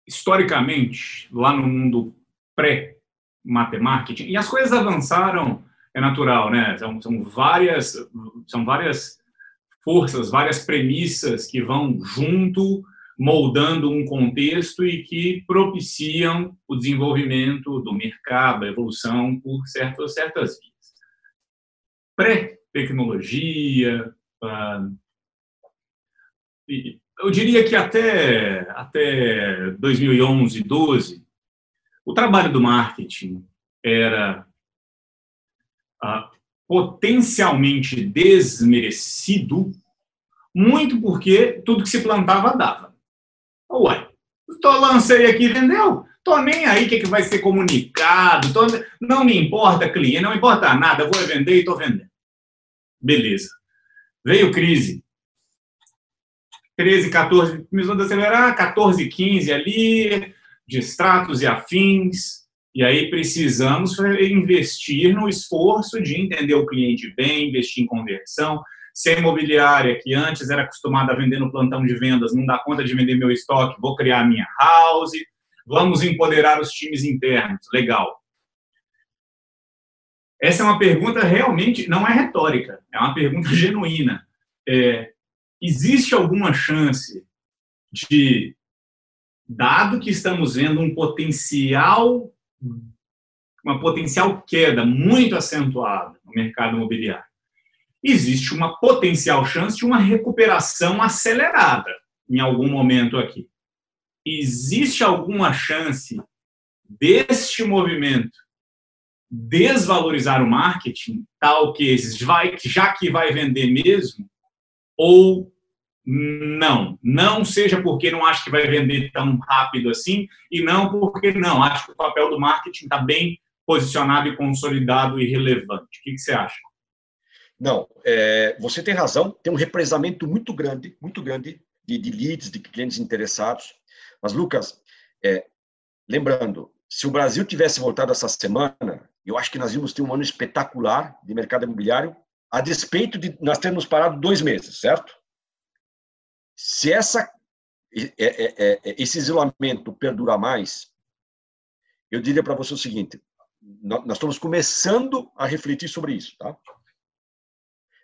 Historicamente, lá no mundo pré-matemarketing, e as coisas avançaram é natural, né? São, são várias são várias forças, várias premissas que vão junto moldando um contexto e que propiciam o desenvolvimento do mercado, a evolução por certas certas vias. Pré-tecnologia, ah, eu diria que até até 2011, 12, o trabalho do marketing era potencialmente desmerecido, muito porque tudo que se plantava dava. Ué, tô, lancei aqui, vendeu? Tô nem aí o que, que vai ser comunicado, tô, não me importa cliente, não importa nada, vou vender e tô vendendo. Beleza. Veio crise. 13, 14, começou a acelerar, 14, 15 ali, de extratos e afins, e aí precisamos investir no esforço de entender o cliente bem, investir em conversão. Se a imobiliária, que antes era acostumada a vender no plantão de vendas, não dá conta de vender meu estoque, vou criar a minha house. Vamos empoderar os times internos. Legal. Essa é uma pergunta realmente, não é retórica, é uma pergunta genuína. É, existe alguma chance de, dado que estamos vendo um potencial uma potencial queda muito acentuada no mercado imobiliário. Existe uma potencial chance de uma recuperação acelerada em algum momento aqui. Existe alguma chance deste movimento desvalorizar o marketing, tal que vai, já que vai vender mesmo, ou não, não seja porque não acho que vai vender tão rápido assim, e não porque não, acho que o papel do marketing está bem posicionado e consolidado e relevante. O que, que você acha?
Não, é, você tem razão, tem um represamento muito grande, muito grande de, de leads, de clientes interessados. Mas, Lucas, é, lembrando, se o Brasil tivesse voltado essa semana, eu acho que nós íamos ter um ano espetacular de mercado imobiliário, a despeito de nós termos parado dois meses, certo? Se essa, é, é, é, esse isolamento perdurar mais, eu diria para você o seguinte: nós estamos começando a refletir sobre isso, tá?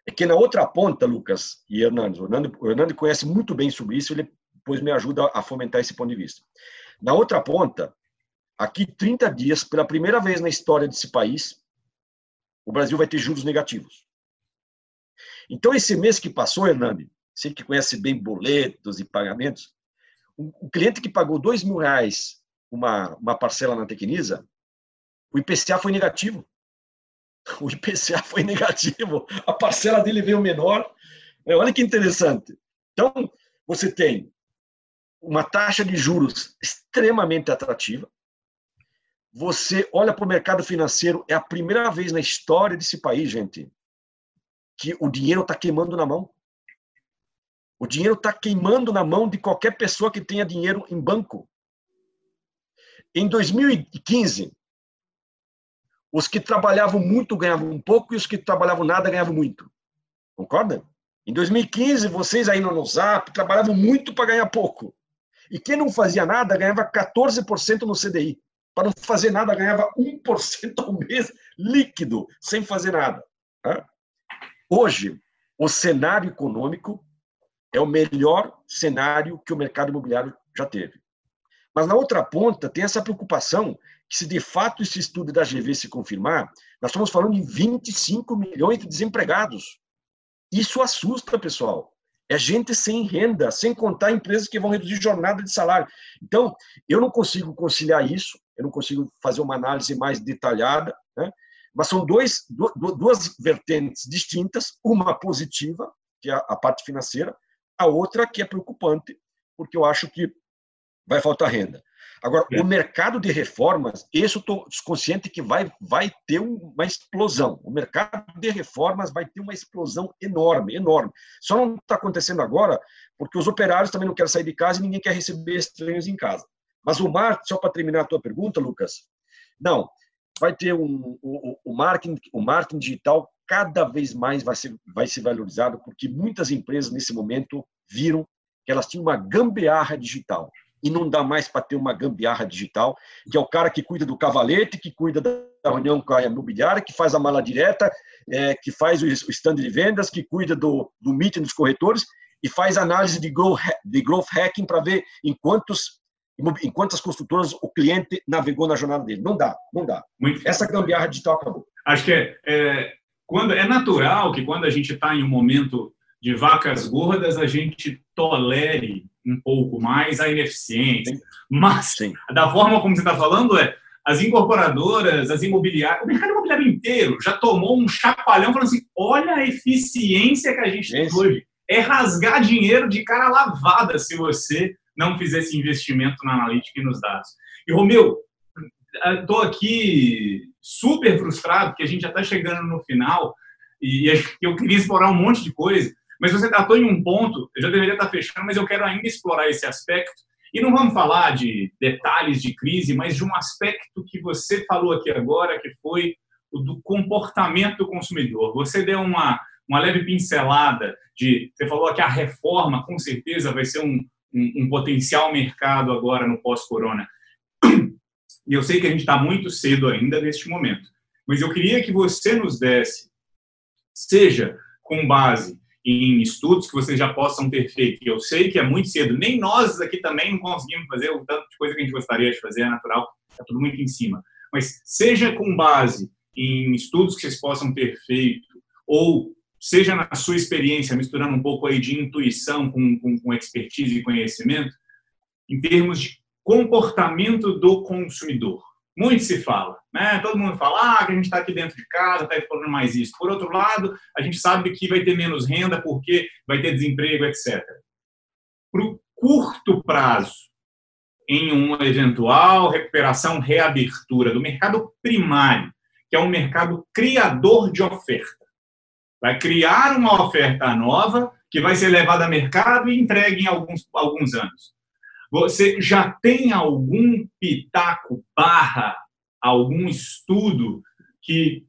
É que na outra ponta, Lucas e Hernando, o Hernando conhece muito bem sobre isso, ele depois me ajuda a fomentar esse ponto de vista. Na outra ponta, aqui 30 dias, pela primeira vez na história desse país, o Brasil vai ter juros negativos. Então, esse mês que passou, Hernando, você que conhece bem boletos e pagamentos, um, cliente que pagou dois mil reais uma, uma parcela na Tecnisa, o IPCA foi negativo. O IPCA foi negativo, a parcela dele veio menor. É, olha que interessante. Então, você tem uma taxa de juros extremamente atrativa. Você olha para o mercado financeiro, é a primeira vez na história desse país, gente, que o dinheiro está queimando na mão. O dinheiro está queimando na mão de qualquer pessoa que tenha dinheiro em banco. Em 2015, os que trabalhavam muito ganhavam um pouco e os que trabalhavam nada ganhavam muito. Concorda? Em 2015, vocês aí no Zap trabalhavam muito para ganhar pouco. E quem não fazia nada ganhava 14% no CDI. Para não fazer nada, ganhava 1% ao mês líquido, sem fazer nada. Hoje, o cenário econômico é o melhor cenário que o mercado imobiliário já teve. Mas na outra ponta tem essa preocupação que se de fato esse estudo da GV se confirmar, nós estamos falando em 25 milhões de desempregados. Isso assusta, pessoal. É gente sem renda, sem contar empresas que vão reduzir jornada de salário. Então, eu não consigo conciliar isso, eu não consigo fazer uma análise mais detalhada, né? mas são dois, duas vertentes distintas, uma positiva, que é a parte financeira, a outra que é preocupante, porque eu acho que vai faltar renda. Agora, é. o mercado de reformas, isso eu estou consciente que vai, vai ter uma explosão. O mercado de reformas vai ter uma explosão enorme, enorme. Só não está acontecendo agora porque os operários também não querem sair de casa e ninguém quer receber estranhos em casa. Mas o marketing, só para terminar a tua pergunta, Lucas, não, vai ter um, o, o, marketing, o marketing digital cada vez mais vai ser, vai ser valorizado, porque muitas empresas, nesse momento, viram que elas tinham uma gambiarra digital. E não dá mais para ter uma gambiarra digital, que é o cara que cuida do cavalete, que cuida da reunião com a imobiliária, que faz a mala direta, é, que faz o stand de vendas, que cuida do, do meeting dos corretores e faz análise de growth, de growth hacking para ver em quantos em quantas construtoras o cliente navegou na jornada dele. Não dá, não dá. Muito Essa gambiarra digital acabou.
Acho que é, é quando é natural que quando a gente está em um momento de vacas gordas, a gente tolere um pouco mais a ineficiência. Mas, Sim. da forma como você está falando, é as incorporadoras, as imobiliárias, o mercado imobiliário inteiro já tomou um chapalhão falando assim: olha a eficiência que a gente tem hoje. É rasgar dinheiro de cara lavada se você não fizer esse investimento na analítica e nos dados. E, Romeu, estou aqui super frustrado, porque a gente já está chegando no final e eu queria explorar um monte de coisa, mas você tratou em um ponto, eu já deveria estar fechando, mas eu quero ainda explorar esse aspecto. E não vamos falar de detalhes de crise, mas de um aspecto que você falou aqui agora, que foi o do comportamento do consumidor. Você deu uma, uma leve pincelada de. Você falou que a reforma, com certeza, vai ser um, um, um potencial mercado agora no pós-corona. E eu sei que a gente está muito cedo ainda neste momento, mas eu queria que você nos desse, seja com base em estudos que vocês já possam ter feito, eu sei que é muito cedo, nem nós aqui também não conseguimos fazer o tanto de coisa que a gente gostaria de fazer, é natural, está tudo muito em cima. Mas seja com base em estudos que vocês possam ter feito, ou seja na sua experiência, misturando um pouco aí de intuição com, com, com expertise e conhecimento, em termos de comportamento do consumidor. muito se fala. Né? Todo mundo fala ah, que a gente está aqui dentro de casa, está explorando mais isso. Por outro lado, a gente sabe que vai ter menos renda porque vai ter desemprego, etc. Para o curto prazo, em uma eventual recuperação, reabertura do mercado primário, que é um mercado criador de oferta. Vai criar uma oferta nova que vai ser levada a mercado e entregue em alguns, alguns anos. Você já tem algum pitaco barra, algum estudo que,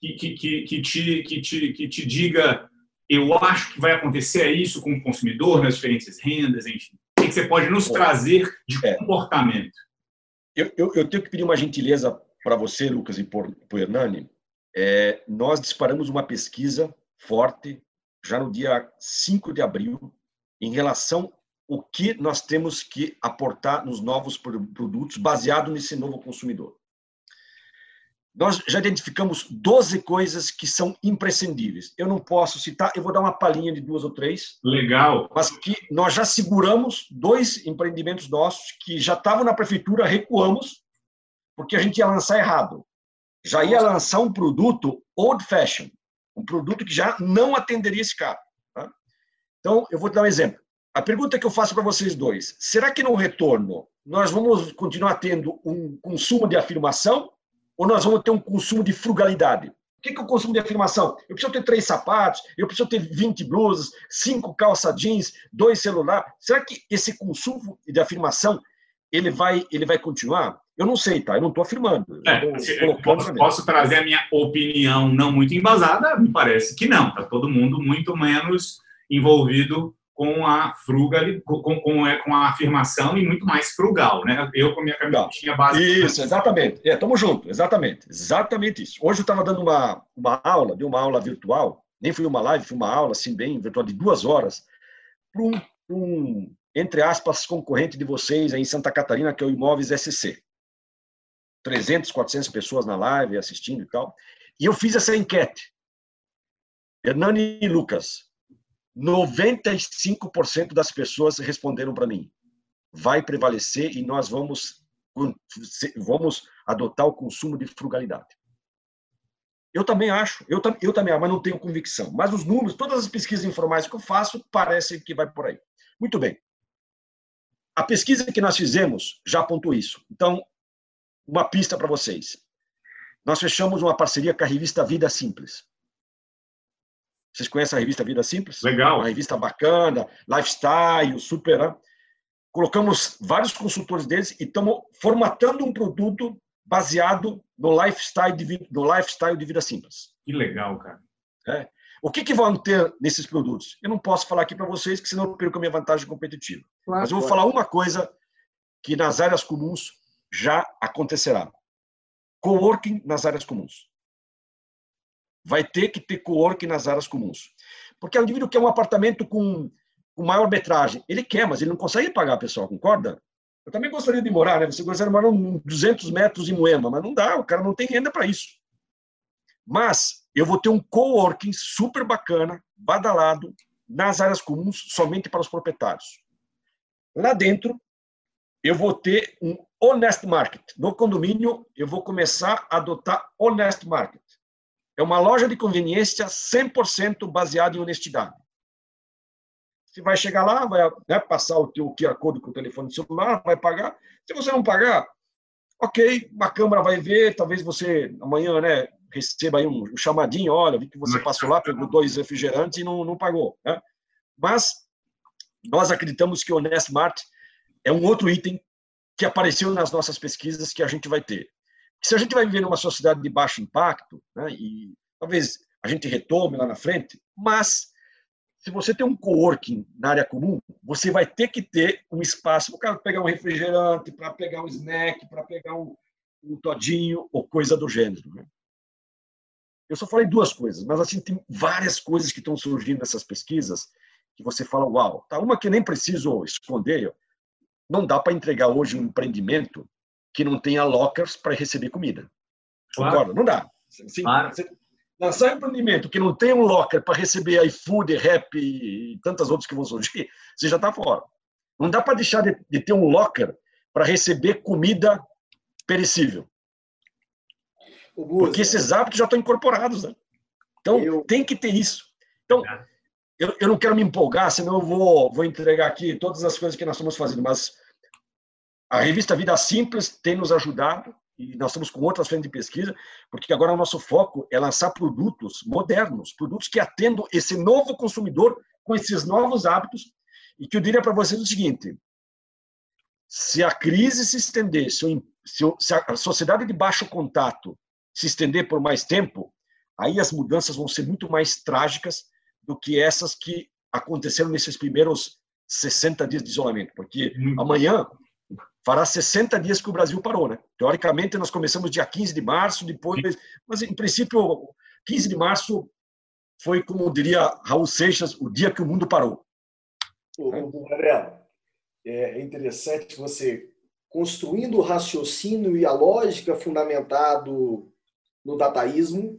que, que, que, te, que, te, que te diga eu acho que vai acontecer isso com o consumidor, nas diferentes rendas, enfim. O que você pode nos trazer de é. comportamento?
Eu, eu, eu, tenho que pedir uma gentileza para você, Lucas, e para o Hernani. É, nós disparamos uma pesquisa forte já no dia 5 de abril em relação o que nós temos que aportar nos novos produtos baseado nesse novo consumidor. Nós já identificamos 12 coisas que são imprescindíveis. Eu não posso citar, eu vou dar uma palhinha de duas ou três.
Legal.
Mas que nós já seguramos dois empreendimentos nossos que já estavam na prefeitura, recuamos, porque a gente ia lançar errado. Já ia lançar um produto old fashion, um produto que já não atenderia esse cara. Tá? Então, eu vou te dar um exemplo. A pergunta que eu faço para vocês dois: será que no retorno nós vamos continuar tendo um consumo de afirmação ou nós vamos ter um consumo de frugalidade? O que é o consumo de afirmação? Eu preciso ter três sapatos, eu preciso ter 20 blusas, cinco calça jeans, dois celulares. Será que esse consumo de afirmação ele vai, ele vai continuar? Eu não sei, tá? Eu não estou afirmando.
É, posso, posso, trazer a minha opinião não muito embasada? Me parece que não. Está todo mundo muito menos envolvido com a frugal, com, com, é, com a afirmação e muito mais frugal, né? Eu com a minha camisetinha básica.
Isso, exatamente. É, tamo junto, exatamente. Exatamente isso. Hoje eu estava dando uma, uma aula, de uma aula virtual, nem foi uma live, foi uma aula, assim, bem virtual, de duas horas, para um, um, entre aspas, concorrente de vocês aí em Santa Catarina, que é o Imóveis SC. 300, 400 pessoas na live assistindo e tal. E eu fiz essa enquete. Hernani e Lucas, 95% das pessoas responderam para mim. Vai prevalecer e nós vamos vamos adotar o consumo de frugalidade. Eu também acho, eu, eu também acho, mas não tenho convicção. Mas os números, todas as pesquisas informais que eu faço, parecem que vai por aí. Muito bem. A pesquisa que nós fizemos já apontou isso. Então, uma pista para vocês. Nós fechamos uma parceria com a revista Vida Simples. Vocês conhecem a revista Vida Simples?
Legal.
Uma revista bacana, lifestyle, super. Né? Colocamos vários consultores deles e estamos formatando um produto baseado no lifestyle de, no lifestyle de vida simples.
Que legal, cara.
É. O que, que vão ter nesses produtos? Eu não posso falar aqui para vocês, que senão eu perco a minha vantagem competitiva. Claro, Mas eu vou falar uma coisa que nas áreas comuns já acontecerá. Coworking nas áreas comuns vai ter que ter co-work nas áreas comuns. Porque o indivíduo quer um apartamento com, com maior metragem. Ele quer, mas ele não consegue pagar, pessoal, concorda? Eu também gostaria de morar, né? Você gostaria de morar em 200 metros em Moema, mas não dá, o cara não tem renda para isso. Mas eu vou ter um coworking super bacana, badalado, nas áreas comuns, somente para os proprietários. Lá dentro, eu vou ter um honest market. No condomínio, eu vou começar a adotar honest market. É uma loja de conveniência 100% baseada em honestidade. Você vai chegar lá, vai né, passar o teu QR Code com o telefone celular, vai pagar. Se você não pagar, ok, uma câmera vai ver, talvez você amanhã né, receba aí um, chamadinho, olha, vi que você passou lá, pegou dois refrigerantes e não, não pagou. Né? Mas nós acreditamos que o Honest Mart é um outro item que apareceu nas nossas pesquisas que a gente vai ter se a gente vai viver numa sociedade de baixo impacto, né, e talvez a gente retome lá na frente, mas se você tem um coworking na área comum, você vai ter que ter um espaço para o cara pegar um refrigerante, para pegar um snack, para pegar um, um, todinho ou coisa do gênero. Né? Eu só falei duas coisas, mas assim tem várias coisas que estão surgindo nessas pesquisas que você fala, uau, tá uma que nem preciso esconder, não dá para entregar hoje um empreendimento que não tenha lockers para receber comida. Claro. Concorda? Não dá. Assim, claro. lançar um empreendimento que não tem um locker para receber iFood, Rap e tantas outras que vão surgir, você já está fora. Não dá para deixar de, de, ter um locker para receber comida perecível. Porque esses hábitos já estão incorporados, né? Então, eu... tem que ter isso. Então, é. eu, eu não quero me empolgar, senão eu vou, vou entregar aqui todas as coisas que nós estamos fazendo, mas a revista Vida Simples tem nos ajudado e nós estamos com outras frentes de pesquisa, porque agora o nosso foco é lançar produtos modernos, produtos que atendam esse novo consumidor com esses novos hábitos. E que eu diria para vocês o seguinte, se a crise se estender, se, a sociedade de baixo contato se estender por mais tempo, aí as mudanças vão ser muito mais trágicas do que essas que aconteceram nesses primeiros 60 dias de isolamento, porque amanhã fará 60 dias que o Brasil parou, né? Teoricamente, nós começamos dia 15 de março, depois, mas em princípio, 15 de março foi, como diria Raul Seixas, o dia que o mundo parou.
Ô, Gabriel, é interessante você construindo o raciocínio e a lógica fundamentado no dataísmo,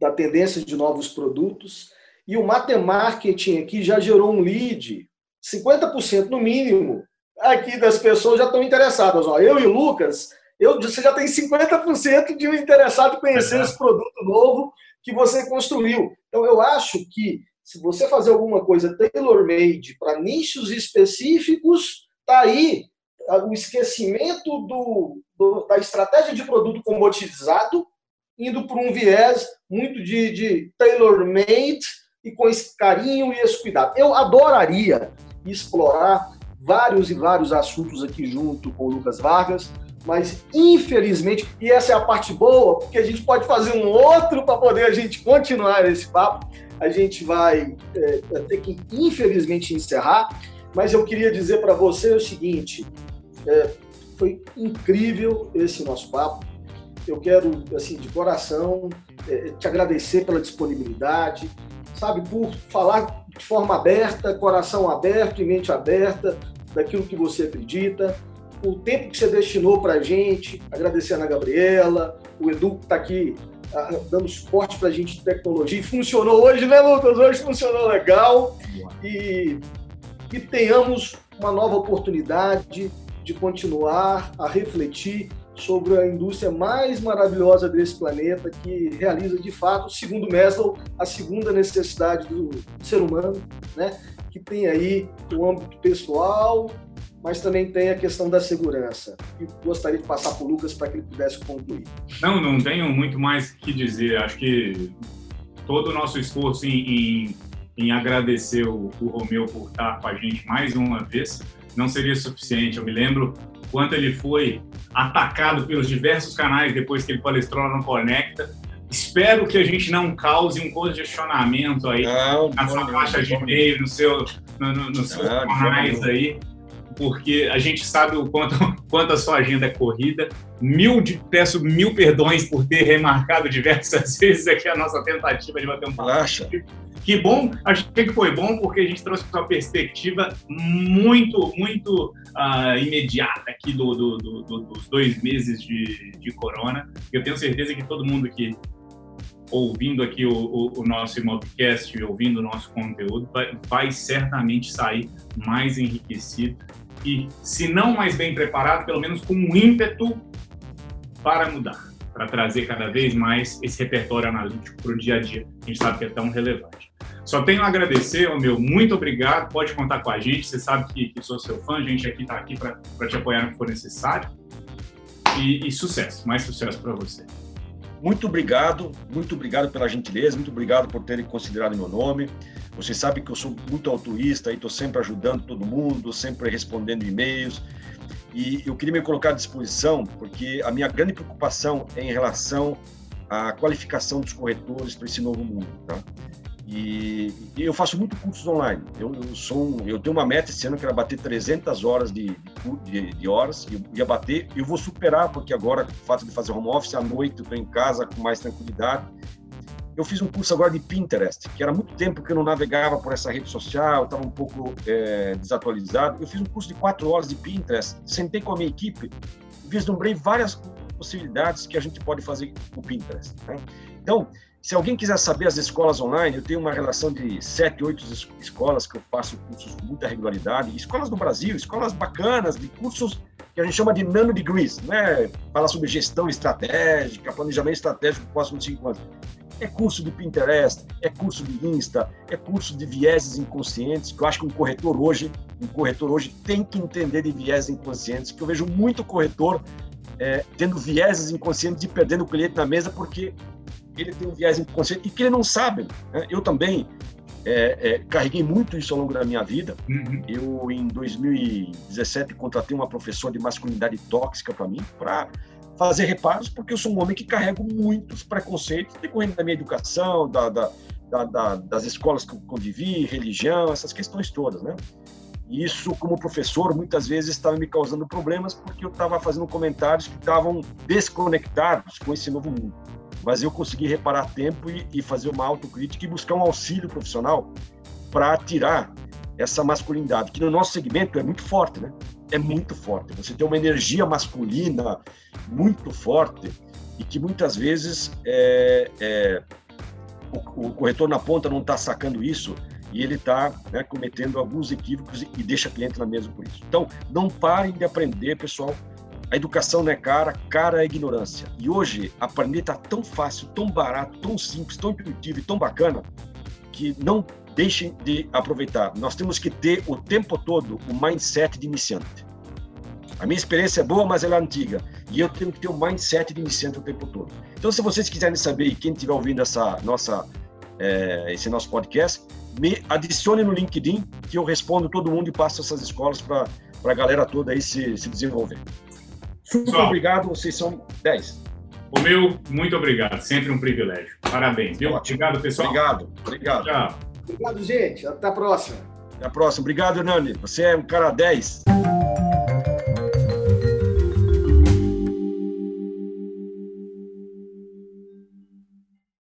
da tendência de novos produtos, e o matemarketing aqui já gerou um lead, 50% no mínimo, aqui das pessoas já estão interessadas. Ó, eu e o Lucas, eu, você já tem 50% de um interessado em conhecer esse produto novo que você construiu. Então, eu acho que se você fazer alguma coisa tailor-made para nichos específicos, tá aí o esquecimento do, do, da estratégia de produto comoditizado, indo para um viés muito de, de tailor-made e com esse carinho e esse cuidado. Eu adoraria explorar vários e vários assuntos aqui junto com o Lucas Vargas, mas infelizmente, e essa é a parte boa, porque a gente pode fazer um outro para poder a gente continuar esse papo, a gente vai é, ter que infelizmente encerrar, mas eu queria dizer para você o seguinte, é, foi incrível esse nosso papo, eu quero, assim, de coração, é, te agradecer pela disponibilidade, sabe, por falar de forma aberta, coração aberto e mente aberta, daquilo que você acredita, o tempo que você destinou para a gente, agradecer a Ana Gabriela, o Edu que está aqui uh, dando suporte para a gente de tecnologia, e funcionou hoje, né, Lucas? Hoje funcionou legal, e que tenhamos uma nova oportunidade de continuar a refletir sobre a indústria mais maravilhosa desse planeta, que realiza de fato, segundo Maslow, a segunda necessidade do ser humano, né? Que tem aí o âmbito pessoal, mas também tem a questão da segurança. E gostaria de passar para o Lucas para que ele pudesse concluir.
Não, não tenho muito mais que dizer. Acho que todo o nosso esforço em, em, em agradecer o, o Romeu por estar com a gente mais uma vez não seria suficiente. Eu me lembro quanto ele foi atacado pelos diversos canais depois que ele palestrou no Conecta Espero que a gente não cause um congestionamento aí não, na sua faixa de e-mail, no seu, no, no, nos seus canais aí, porque a gente sabe o quanto, quanto a sua agenda é corrida. Mil de, peço mil perdões por ter remarcado diversas vezes aqui a nossa tentativa de bater um
papo.
Que bom, achei que foi bom porque a gente trouxe uma perspectiva muito, muito uh, imediata aqui do, do, do, dos dois meses de, de corona. Eu tenho certeza que todo mundo que ouvindo aqui o, o, o nosso Imobcast, ouvindo o nosso conteúdo, vai, vai certamente sair mais enriquecido e, se não mais bem preparado, pelo menos com um ímpeto para mudar, para trazer cada vez mais esse repertório analítico para o dia a dia. A gente sabe que é tão relevante. Só tenho a agradecer, oh, meu, muito obrigado. Pode contar com a gente. Você sabe que, que sou seu fã, a gente aqui está aqui para te apoiar no que for necessário. E, e sucesso, mais sucesso para você.
Muito obrigado, muito obrigado pela gentileza, muito obrigado por terem considerado meu nome. Você sabe que eu sou muito altruísta e estou sempre ajudando todo mundo, sempre respondendo e-mails. E eu queria me colocar à disposição, porque a minha grande preocupação é em relação à qualificação dos corretores para esse novo mundo. Tá? E, e, eu faço muito cursos online. Eu, eu, sou eu tenho uma meta esse ano que era bater 300 horas de, de, de horas. Eu ia bater, eu vou superar, porque agora, o fato de fazer home office à noite, eu estou em casa com mais tranquilidade. Eu fiz um curso agora de Pinterest, que era muito tempo que eu não navegava por essa rede social, estava um pouco é, desatualizado. Eu fiz um curso de quatro horas de Pinterest, sentei com a minha equipe, vislumbrei várias possibilidades que a gente pode fazer com o Pinterest. Né? Então, se alguém quiser saber as escolas online, eu tenho uma relação de sete, oito escolas que eu faço cursos com muita regularidade. Escolas no Brasil, escolas bacanas, de cursos que a gente chama de nano degrees, não é falar sobre gestão estratégica, planejamento estratégico para os próximos cinco anos. É curso de Pinterest, é curso de Insta, é curso de vieses inconscientes, que eu acho que um corretor hoje, um corretor hoje tem que entender de vieses inconscientes, que eu vejo muito corretor é, tendo vieses inconscientes e perdendo o cliente na mesa porque ele tem um viés inconsciente e que ele não sabe. Né? Eu também é, é, carreguei muito isso ao longo da minha vida. Uhum. Eu, em 2017, contratei uma professora de masculinidade tóxica para mim, para fazer reparos, porque eu sou um homem que carrego muitos preconceitos decorrendo da minha educação, da, da, da, das escolas que eu convivi, religião, essas questões todas, né? E isso, como professor, muitas vezes estava me causando problemas porque eu estava fazendo comentários que estavam desconectados com esse novo mundo mas eu consegui reparar tempo e, e fazer uma autocrítica e buscar um auxílio profissional para tirar essa masculinidade, que no nosso segmento é muito forte, né? É muito forte. Você tem uma energia masculina muito forte e que muitas vezes é, é, o, o, corretor na ponta não está sacando isso e ele está né, cometendo alguns equívocos e, e deixa cliente na mesa por isso. Então, não parem de aprender, pessoal. A educação não é cara, cara é ignorância. E hoje, aprender está tão fácil, tão barato, tão simples, tão intuitivo e tão bacana, que não deixem de aproveitar. Nós temos que ter o tempo todo o mindset de iniciante. A minha experiência é boa, mas ela é antiga. E eu tenho que ter o mindset de iniciante o tempo todo. Então, se vocês quiserem saber, e quem estiver ouvindo essa nossa, é, esse nosso podcast, me adicione no LinkedIn, que eu respondo todo mundo e passo essas escolas para a galera toda aí se, se desenvolver. Super Só. obrigado, vocês são 10.
O meu, muito obrigado. Sempre um privilégio. Parabéns, viu? Obrigado, pessoal.
Obrigado, obrigado.
Tchau. Obrigado, gente. Até a próxima.
Até a próxima. Obrigado, Hernani. Você é um cara 10.